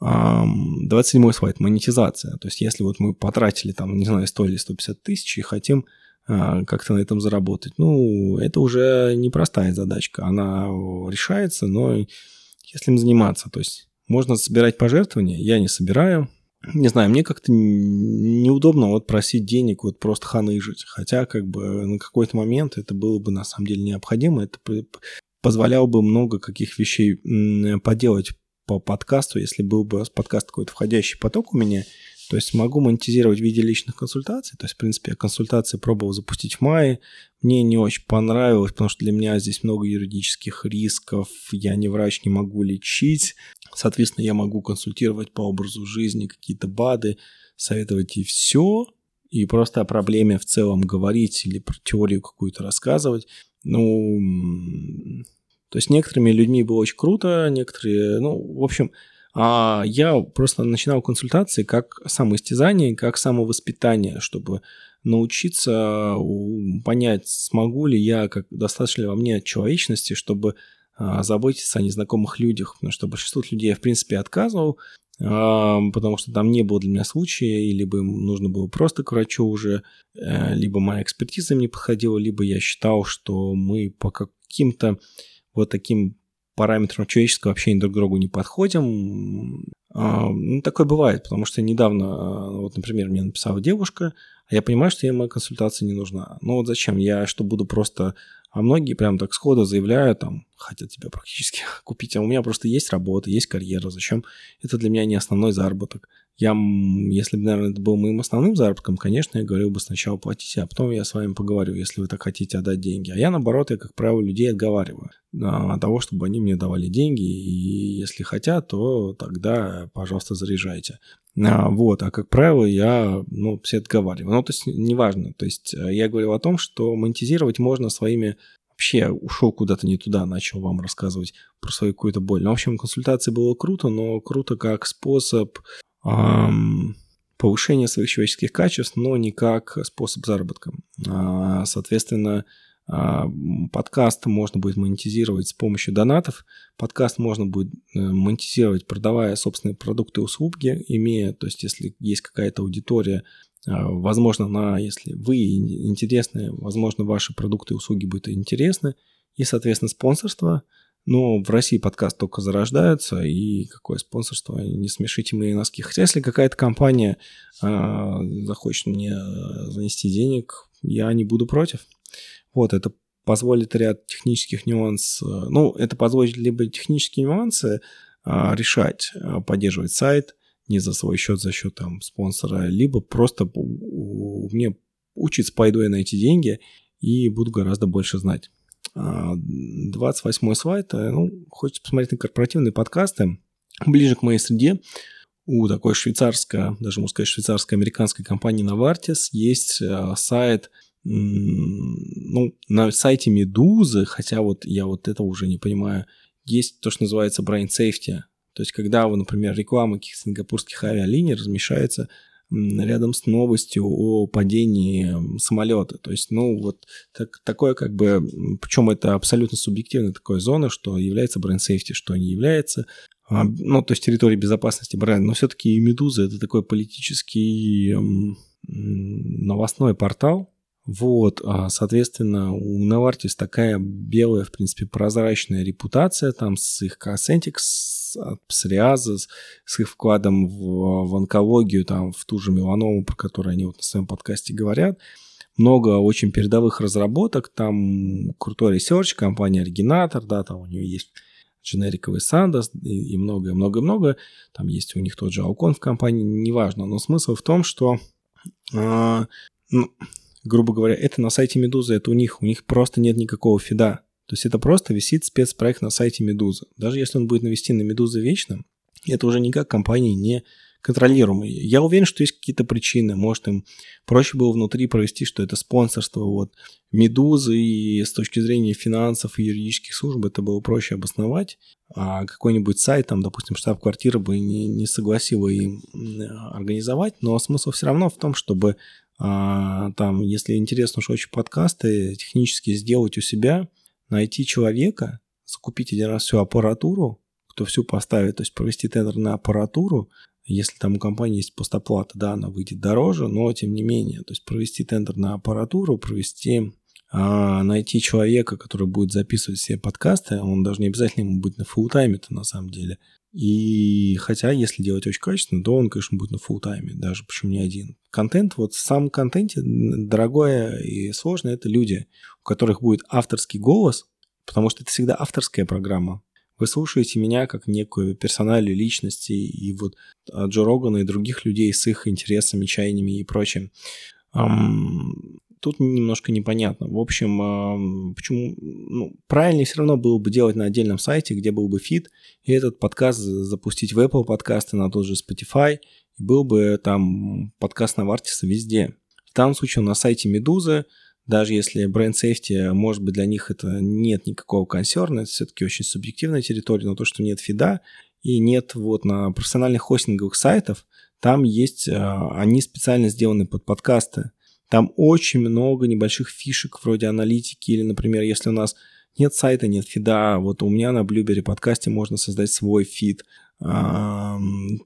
Speaker 1: 27 слайд. Монетизация. То есть, если вот мы потратили там, не знаю, 100 или 150 тысяч и хотим как-то на этом заработать, ну, это уже непростая задачка. Она решается, но если им заниматься. То есть можно собирать пожертвования, я не собираю. Не знаю, мне как-то неудобно вот просить денег, вот просто ханыжить. Хотя как бы на какой-то момент это было бы на самом деле необходимо. Это позволяло бы много каких вещей поделать по подкасту, если был бы подкаст какой-то входящий поток у меня, То есть могу монетизировать в виде личных консультаций. То есть, в принципе, я консультации пробовал запустить в мае. Мне не очень понравилось, потому что для меня здесь много юридических рисков. Я не врач, не могу лечить. Соответственно, я могу консультировать по образу жизни какие-то БАДы, советовать и все. И просто о проблеме в целом говорить или про теорию какую-то рассказывать. Ну, то есть некоторыми людьми было очень круто, некоторые, ну, в общем, я просто начинал консультации как самоистязание, как самовоспитание, чтобы научиться понять, смогу ли я, как достаточно ли во мне человечности, чтобы а, заботиться о незнакомых людях, потому что большинство людей я, в принципе, отказывал, а, потому что там не было для меня случая, либо им нужно было просто к врачу уже, э, либо моя экспертиза им не подходила, либо я считал, что мы по каким-то вот таким параметрам человеческого общения друг к другу не подходим. А, ну, такое бывает, потому что недавно, а, вот, например, мне написала девушка, а я понимаю, что ей моя консультация не нужна. Ну вот зачем? Я что, буду просто... А многие прям так сходу заявляют, там, хотят тебя практически купить, а у меня просто есть работа, есть карьера, зачем? Это для меня не основной заработок. Я, если бы, наверное, это был моим основным заработком, конечно, я говорил бы сначала платите, а потом я с вами поговорю, если вы так хотите отдать деньги. А я, наоборот, я, как правило, людей отговариваю от того, чтобы они мне давали деньги, и если хотят, то тогда, пожалуйста, заряжайте. А, вот, а как правило, я, ну, все отговариваю. Ну, то есть, неважно. То есть, э, я говорил о том, что монетизировать можно своими вообще ушел куда-то не туда, начал вам рассказывать про свою какую-то боль. Ну, в общем, консультации было круто, но круто как способ повышение своих человеческих качеств, но не как способ заработка. А, соответственно, а, подкаст можно будет монетизировать с помощью донатов. Подкаст можно будет э, монетизировать, продавая собственные продукты и услуги, имея, то есть если есть какая-то аудитория, а, возможно, на, если вы интересны, возможно, ваши продукты и услуги будут интересны, и, соответственно, спонсорство – но в России подкаст только зарождаются, и какое спонсорство, не смешите мои носки. Хотя если какая-то компания э, захочет мне э, занести денег, я не буду против. Вот, это позволит ряд технических нюансов. Ну, это позволит либо технические нюансы э, решать, э, поддерживать сайт не за свой счет, за счет там спонсора, либо просто мне учиться пойду я на эти деньги и буду гораздо больше знать. 28 а, слайд. Э, ну, хочется посмотреть на корпоративные подкасты. Ближе к моей среде у такой швейцарской, даже можно сказать, швейцарско-американской компании Novartis есть э, сайт, ну, на сайте Медузы, хотя вот я вот это уже не понимаю, есть то, что называется brain safety. То есть, когда вы, например, реклама каких-то сингапурских авиалиний размещается рядом с новостью о падении самолета. То есть, ну, вот так, такое как бы, причем это абсолютно субъективная такая зона, что является бренд сейфти, что не является. А, ну, то есть территория безопасности бренда. Но все-таки и «Медуза» — это такой политический новостной портал, вот, а, соответственно, у Novartis такая белая, в принципе, прозрачная репутация там с их Cosentix, псориаза, с их вкладом в, в онкологию, там, в ту же меланому, про которую они вот на своем подкасте говорят. Много очень передовых разработок, там крутой research, компания Оригинатор, да, там у нее есть дженериковый Sandoz и многое-многое-многое. Там есть у них тот же Alcon в компании, неважно. Но смысл в том, что э, ну, грубо говоря, это на сайте Медузы, это у них, у них просто нет никакого фида. То есть это просто висит спецпроект на сайте Медузы. Даже если он будет навести на Медузы вечно, это уже никак компании не контролируемый. Я уверен, что есть какие-то причины. Может, им проще было внутри провести, что это спонсорство вот Медузы, и с точки зрения финансов и юридических служб это было проще обосновать. А какой-нибудь сайт, там, допустим, штаб-квартира бы не, не согласила им организовать. Но смысл все равно в том, чтобы там, если интересно уж очень подкасты, технически сделать у себя, найти человека, закупить один раз всю аппаратуру, кто всю поставит, то есть провести тендер на аппаратуру, если там у компании есть постоплата, да, она выйдет дороже, но тем не менее, то есть провести тендер на аппаратуру, провести а, найти человека, который будет записывать все подкасты, он даже не обязательно ему быть на фулл-тайме-то на самом деле. И хотя, если делать очень качественно, то он, конечно, будет на фулл-тайме, даже почему не один. Контент, вот в самом контенте дорогое и сложное – это люди, у которых будет авторский голос, потому что это всегда авторская программа. Вы слушаете меня как некую персональную личность и, вот Джо Рогана и других людей с их интересами, чаяниями и прочим. Um, тут немножко непонятно. В общем, почему ну, правильнее все равно было бы делать на отдельном сайте, где был бы фид, и этот подкаст запустить в Apple подкасты, на тот же Spotify, и был бы там подкаст на Вартиса везде. В данном случае на сайте Медузы, даже если бренд сейфти, может быть, для них это нет никакого консерна, это все-таки очень субъективная территория, но то, что нет фида и нет вот на профессиональных хостинговых сайтов, там есть, а, они специально сделаны под подкасты. Там очень много небольших фишек вроде аналитики или, например, если у нас нет сайта, нет фида, вот у меня на Blueberry подкасте можно создать свой фид э,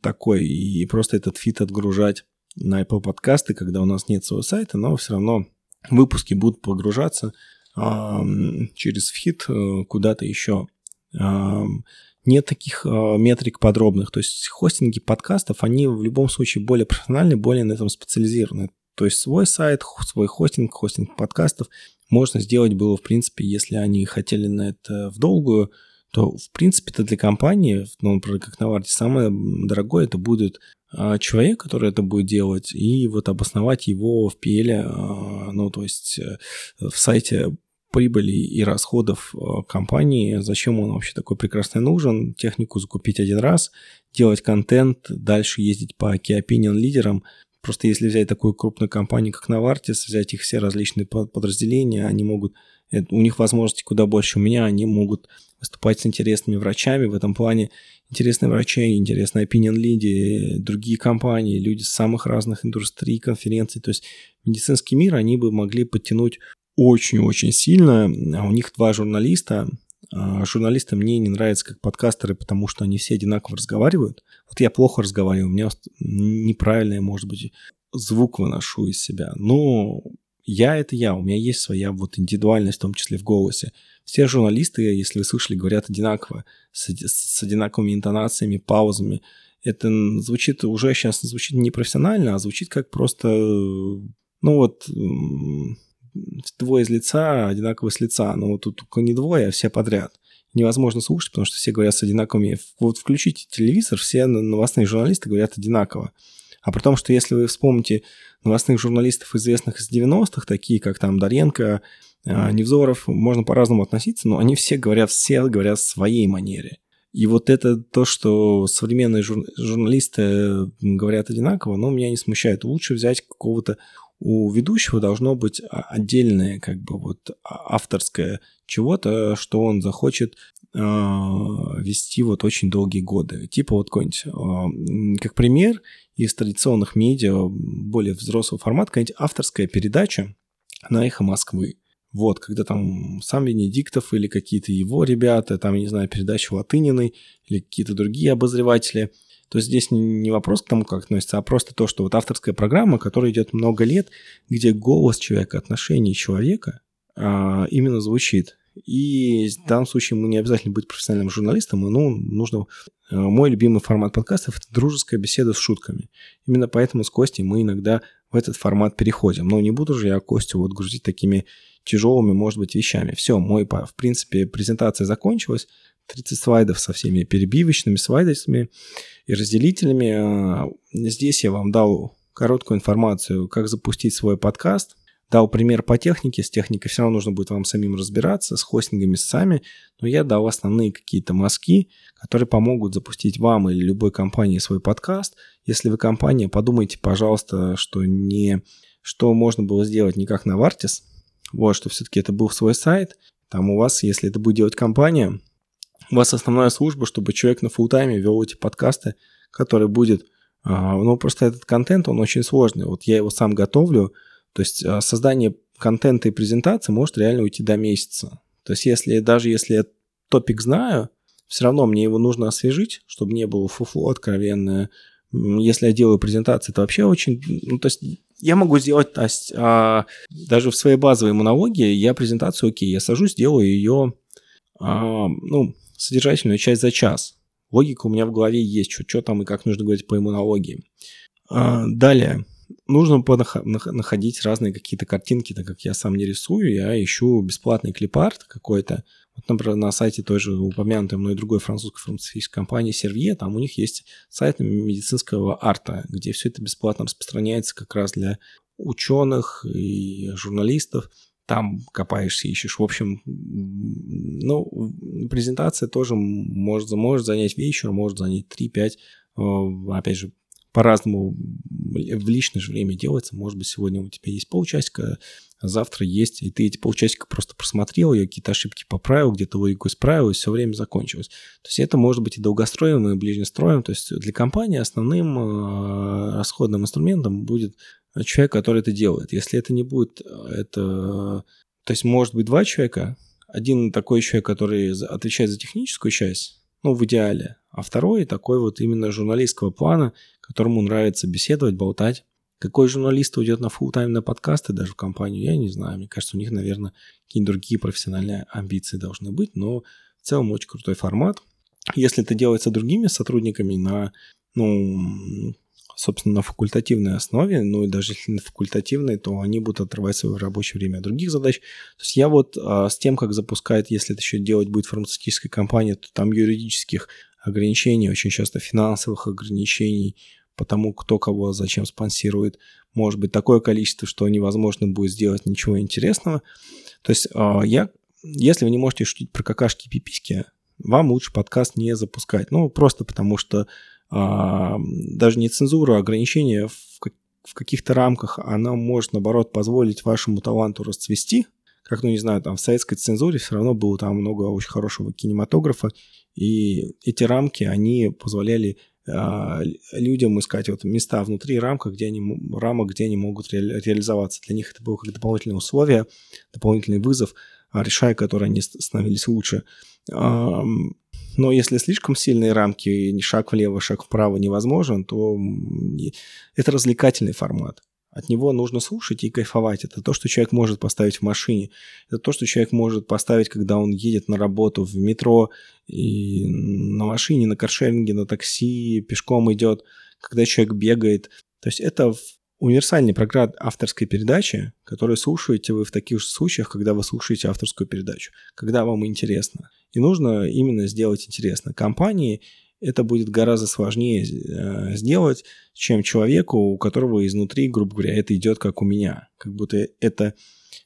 Speaker 1: такой и просто этот фид отгружать на Apple подкасты, когда у нас нет своего сайта, но все равно выпуски будут погружаться э, через фид э, куда-то еще. Э, нет таких э, метрик подробных. То есть хостинги подкастов, они в любом случае более профессиональны, более на этом специализированы. То есть свой сайт, свой хостинг, хостинг подкастов можно сделать было, в принципе, если они хотели на это в долгую, то, в принципе, это для компании, ну, например, как на Варте, самое дорогое это будет а, человек, который это будет делать, и вот обосновать его в PL, а, ну, то есть э, в сайте прибыли и расходов а, компании, зачем он вообще такой прекрасный нужен, технику закупить один раз, делать контент, дальше ездить по key opinion лидерам, Просто если взять такую крупную компанию, как Novartis, взять их все различные подразделения, они могут, у них возможности куда больше у меня, они могут выступать с интересными врачами. В этом плане интересные врачи, интересные opinion лиди, другие компании, люди с самых разных индустрий, конференций. То есть медицинский мир они бы могли подтянуть очень-очень сильно. А у них два журналиста, журналисты мне не нравятся как подкастеры, потому что они все одинаково разговаривают. Вот я плохо разговариваю, у меня неправильный, может быть, звук выношу из себя. Но я это я, у меня есть своя вот индивидуальность, в том числе в голосе. Все журналисты, если вы слышали, говорят одинаково, с, с одинаковыми интонациями, паузами. Это звучит уже сейчас звучит не профессионально, а звучит как просто, ну вот, двое из лица, одинаковые с лица. Но вот тут только не двое, а все подряд. Невозможно слушать, потому что все говорят с одинаковыми. Вот включите телевизор, все новостные журналисты говорят одинаково. А при том, что если вы вспомните новостных журналистов, известных из 90-х, такие как там Доренко, а, Невзоров, можно по-разному относиться, но они все говорят, все говорят в своей манере. И вот это то, что современные жур- журналисты говорят одинаково, но меня не смущает. Лучше взять какого-то у ведущего должно быть отдельное, как бы вот а, авторское чего-то, что он захочет э, вести вот очень долгие годы. Типа вот какой-нибудь, э, как пример из традиционных медиа, более взрослый формат, какая-нибудь авторская передача на «Эхо Москвы». Вот, когда там сам Венедиктов или какие-то его ребята, там, я не знаю, передача Латыниной или какие-то другие обозреватели – то здесь не вопрос к тому, как относится, а просто то, что вот авторская программа, которая идет много лет, где голос человека, отношение человека а, именно звучит. И в данном случае мы не обязательно быть профессиональным журналистом, но нужно... Э, мой любимый формат подкастов – это дружеская беседа с шутками. Именно поэтому с Костей мы иногда в этот формат переходим. Но не буду же я Костю вот грузить такими тяжелыми, может быть, вещами. Все, мой, в принципе, презентация закончилась. 30 слайдов со всеми перебивочными слайдами и разделителями. А, здесь я вам дал короткую информацию, как запустить свой подкаст. Дал пример по технике. С техникой все равно нужно будет вам самим разбираться, с хостингами сами. Но я дал основные какие-то мазки, которые помогут запустить вам или любой компании свой подкаст. Если вы компания, подумайте, пожалуйста, что не что можно было сделать не как на Вартис, вот, что все-таки это был свой сайт, там у вас, если это будет делать компания, у вас основная служба, чтобы человек на фултайме вел эти подкасты, который будет... А, ну, просто этот контент, он очень сложный. Вот я его сам готовлю. То есть а, создание контента и презентации может реально уйти до месяца. То есть если даже если я топик знаю, все равно мне его нужно освежить, чтобы не было фуфу откровенное. Если я делаю презентации, это вообще очень... Ну, то есть я могу сделать, то есть, а, даже в своей базовой монологии я презентацию, окей, я сажусь, делаю ее, а, ну, содержательную часть за час. Логика у меня в голове есть, что, что там и как нужно говорить по иммунологии. А, далее. Нужно находить разные какие-то картинки, так как я сам не рисую, я ищу бесплатный клипарт какой-то. Вот, например, на сайте той же упомянутой мной другой французской фармацевтической компании Servier, там у них есть сайт медицинского арта, где все это бесплатно распространяется как раз для ученых и журналистов. Там копаешься, ищешь. В общем, ну, презентация тоже может, может занять вечер, может занять 3-5. Э, опять же, по-разному в личное же время делается. Может быть, сегодня у тебя есть полчасика, а завтра есть, и ты эти полчасика просто просмотрел, я какие-то ошибки поправил, где-то логику исправил, и все время закончилось. То есть это может быть и долгостроем, и ближнестроем. То есть для компании основным э, расходным инструментом будет человек, который это делает. Если это не будет, это... То есть может быть два человека, один такой человек, который отвечает за техническую часть, ну, в идеале, а второй такой вот именно журналистского плана, которому нравится беседовать, болтать. Какой журналист уйдет на full тайм на подкасты даже в компанию, я не знаю. Мне кажется, у них, наверное, какие-то другие профессиональные амбиции должны быть, но в целом очень крутой формат. Если это делается другими сотрудниками на, ну, собственно, на факультативной основе, ну и даже если на факультативной, то они будут отрывать свое рабочее время от других задач. То есть я вот а, с тем, как запускает, если это еще делать будет фармацевтическая компания, то там юридических ограничений, очень часто финансовых ограничений по тому, кто кого зачем спонсирует, может быть такое количество, что невозможно будет сделать ничего интересного. То есть а, я, если вы не можете шутить про какашки и пиписьки, вам лучше подкаст не запускать. Ну, просто потому что даже не цензура, а ограничения в, каких-то рамках, она может, наоборот, позволить вашему таланту расцвести. Как, ну, не знаю, там в советской цензуре все равно было там много очень хорошего кинематографа, и эти рамки, они позволяли а, людям искать вот места внутри рамок, где они, рамок, где они могут ре, реализоваться. Для них это было как дополнительное условие, дополнительный вызов, а, решая который они становились лучше. Но если слишком сильные рамки, шаг влево, шаг вправо невозможен, то это развлекательный формат. От него нужно слушать и кайфовать. Это то, что человек может поставить в машине. Это то, что человек может поставить, когда он едет на работу в метро, и на машине, на каршеринге, на такси, пешком идет, когда человек бегает. То есть это универсальный программ авторской передачи, которую слушаете вы в таких же случаях, когда вы слушаете авторскую передачу, когда вам интересно. И нужно именно сделать интересно. Компании это будет гораздо сложнее э, сделать, чем человеку, у которого изнутри, грубо говоря, это идет как у меня. Как будто это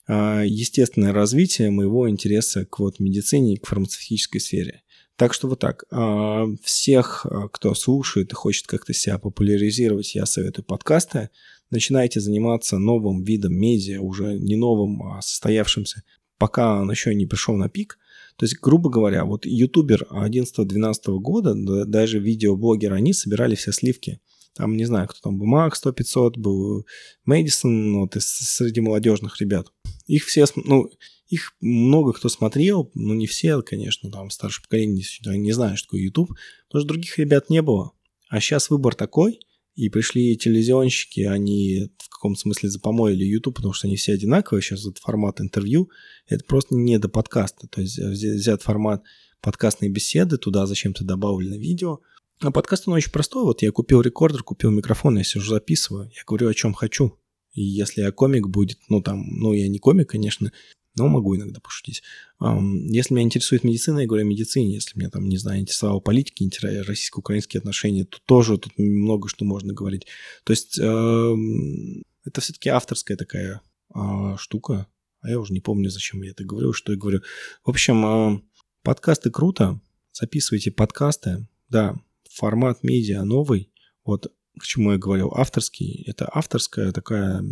Speaker 1: э, естественное развитие моего интереса к вот медицине и к фармацевтической сфере. Так что вот так. Э, всех, кто слушает и хочет как-то себя популяризировать, я советую подкасты. Начинайте заниматься новым видом медиа, уже не новым, а состоявшимся, пока он еще не пришел на пик. То есть, грубо говоря, вот ютубер 11-12 года, даже видеоблогеры, они собирали все сливки. Там, не знаю, кто там был, Макс 100-500, был Мэдисон, вот из, среди молодежных ребят. Их все, ну, их много кто смотрел, но не все, конечно, там старшее поколение не, знает, что такое YouTube, потому что других ребят не было. А сейчас выбор такой – и пришли телевизионщики, они в каком-то смысле запомоили YouTube, потому что они все одинаковые. Сейчас этот формат интервью, это просто не до подкаста. То есть взят формат подкастной беседы, туда зачем-то добавлено видео. А подкаст, он очень простой. Вот я купил рекордер, купил микрофон, я сижу записываю. Я говорю, о чем хочу. И если я комик будет, ну там, ну я не комик, конечно, но могу иногда пошутить. Если меня интересует медицина, я говорю о медицине. Если меня там, не знаю, интересовала политика, российско-украинские отношения, то тоже тут много что можно говорить. То есть это все-таки авторская такая а, штука. А я уже не помню, зачем я это говорю, что я говорю. В общем, подкасты круто. Записывайте подкасты. Да, формат медиа новый. Вот к чему я говорил, авторский. Это авторская такая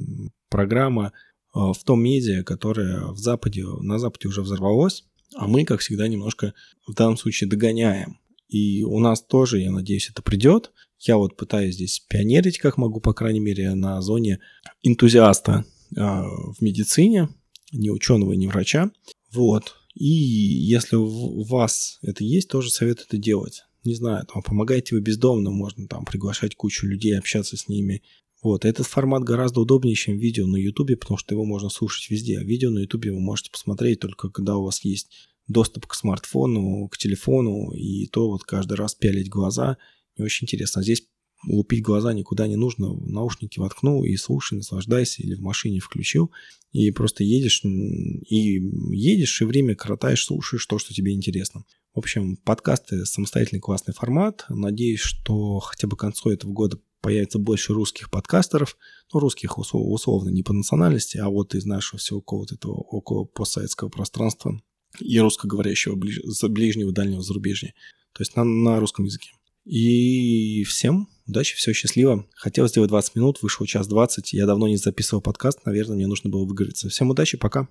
Speaker 1: программа, а, в том медиа, которое в Западе, на Западе уже взорвалось, а мы, как всегда, немножко в данном случае догоняем. И у нас тоже, я надеюсь, это придет. Я вот пытаюсь здесь пионерить, как могу, по крайней мере, на зоне энтузиаста э, в медицине, не ученого не врача. Вот. И если у вас это есть, тоже советую это делать. Не знаю, там помогаете вы бездомным, можно там приглашать кучу людей, общаться с ними, вот, этот формат гораздо удобнее, чем видео на YouTube, потому что его можно слушать везде. А видео на YouTube вы можете посмотреть только когда у вас есть доступ к смартфону, к телефону, и то вот каждый раз пялить глаза не очень интересно. А здесь лупить глаза никуда не нужно. Наушники воткнул и слушай, наслаждайся, или в машине включил, и просто едешь, и едешь, и время коротаешь, слушаешь то, что тебе интересно. В общем, подкасты – самостоятельный классный формат. Надеюсь, что хотя бы к концу этого года появится больше русских подкастеров, ну, русских условно не по национальности, а вот из нашего всего какого-то этого около постсоветского пространства и русскоговорящего ближ... ближнего дальнего зарубежья. То есть на, на русском языке. И всем удачи, все счастливо. Хотел сделать 20 минут, вышел час 20. Я давно не записывал подкаст, наверное, мне нужно было выговориться. Всем удачи, пока.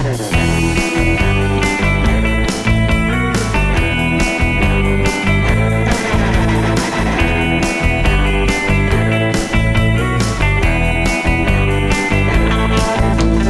Speaker 1: thank you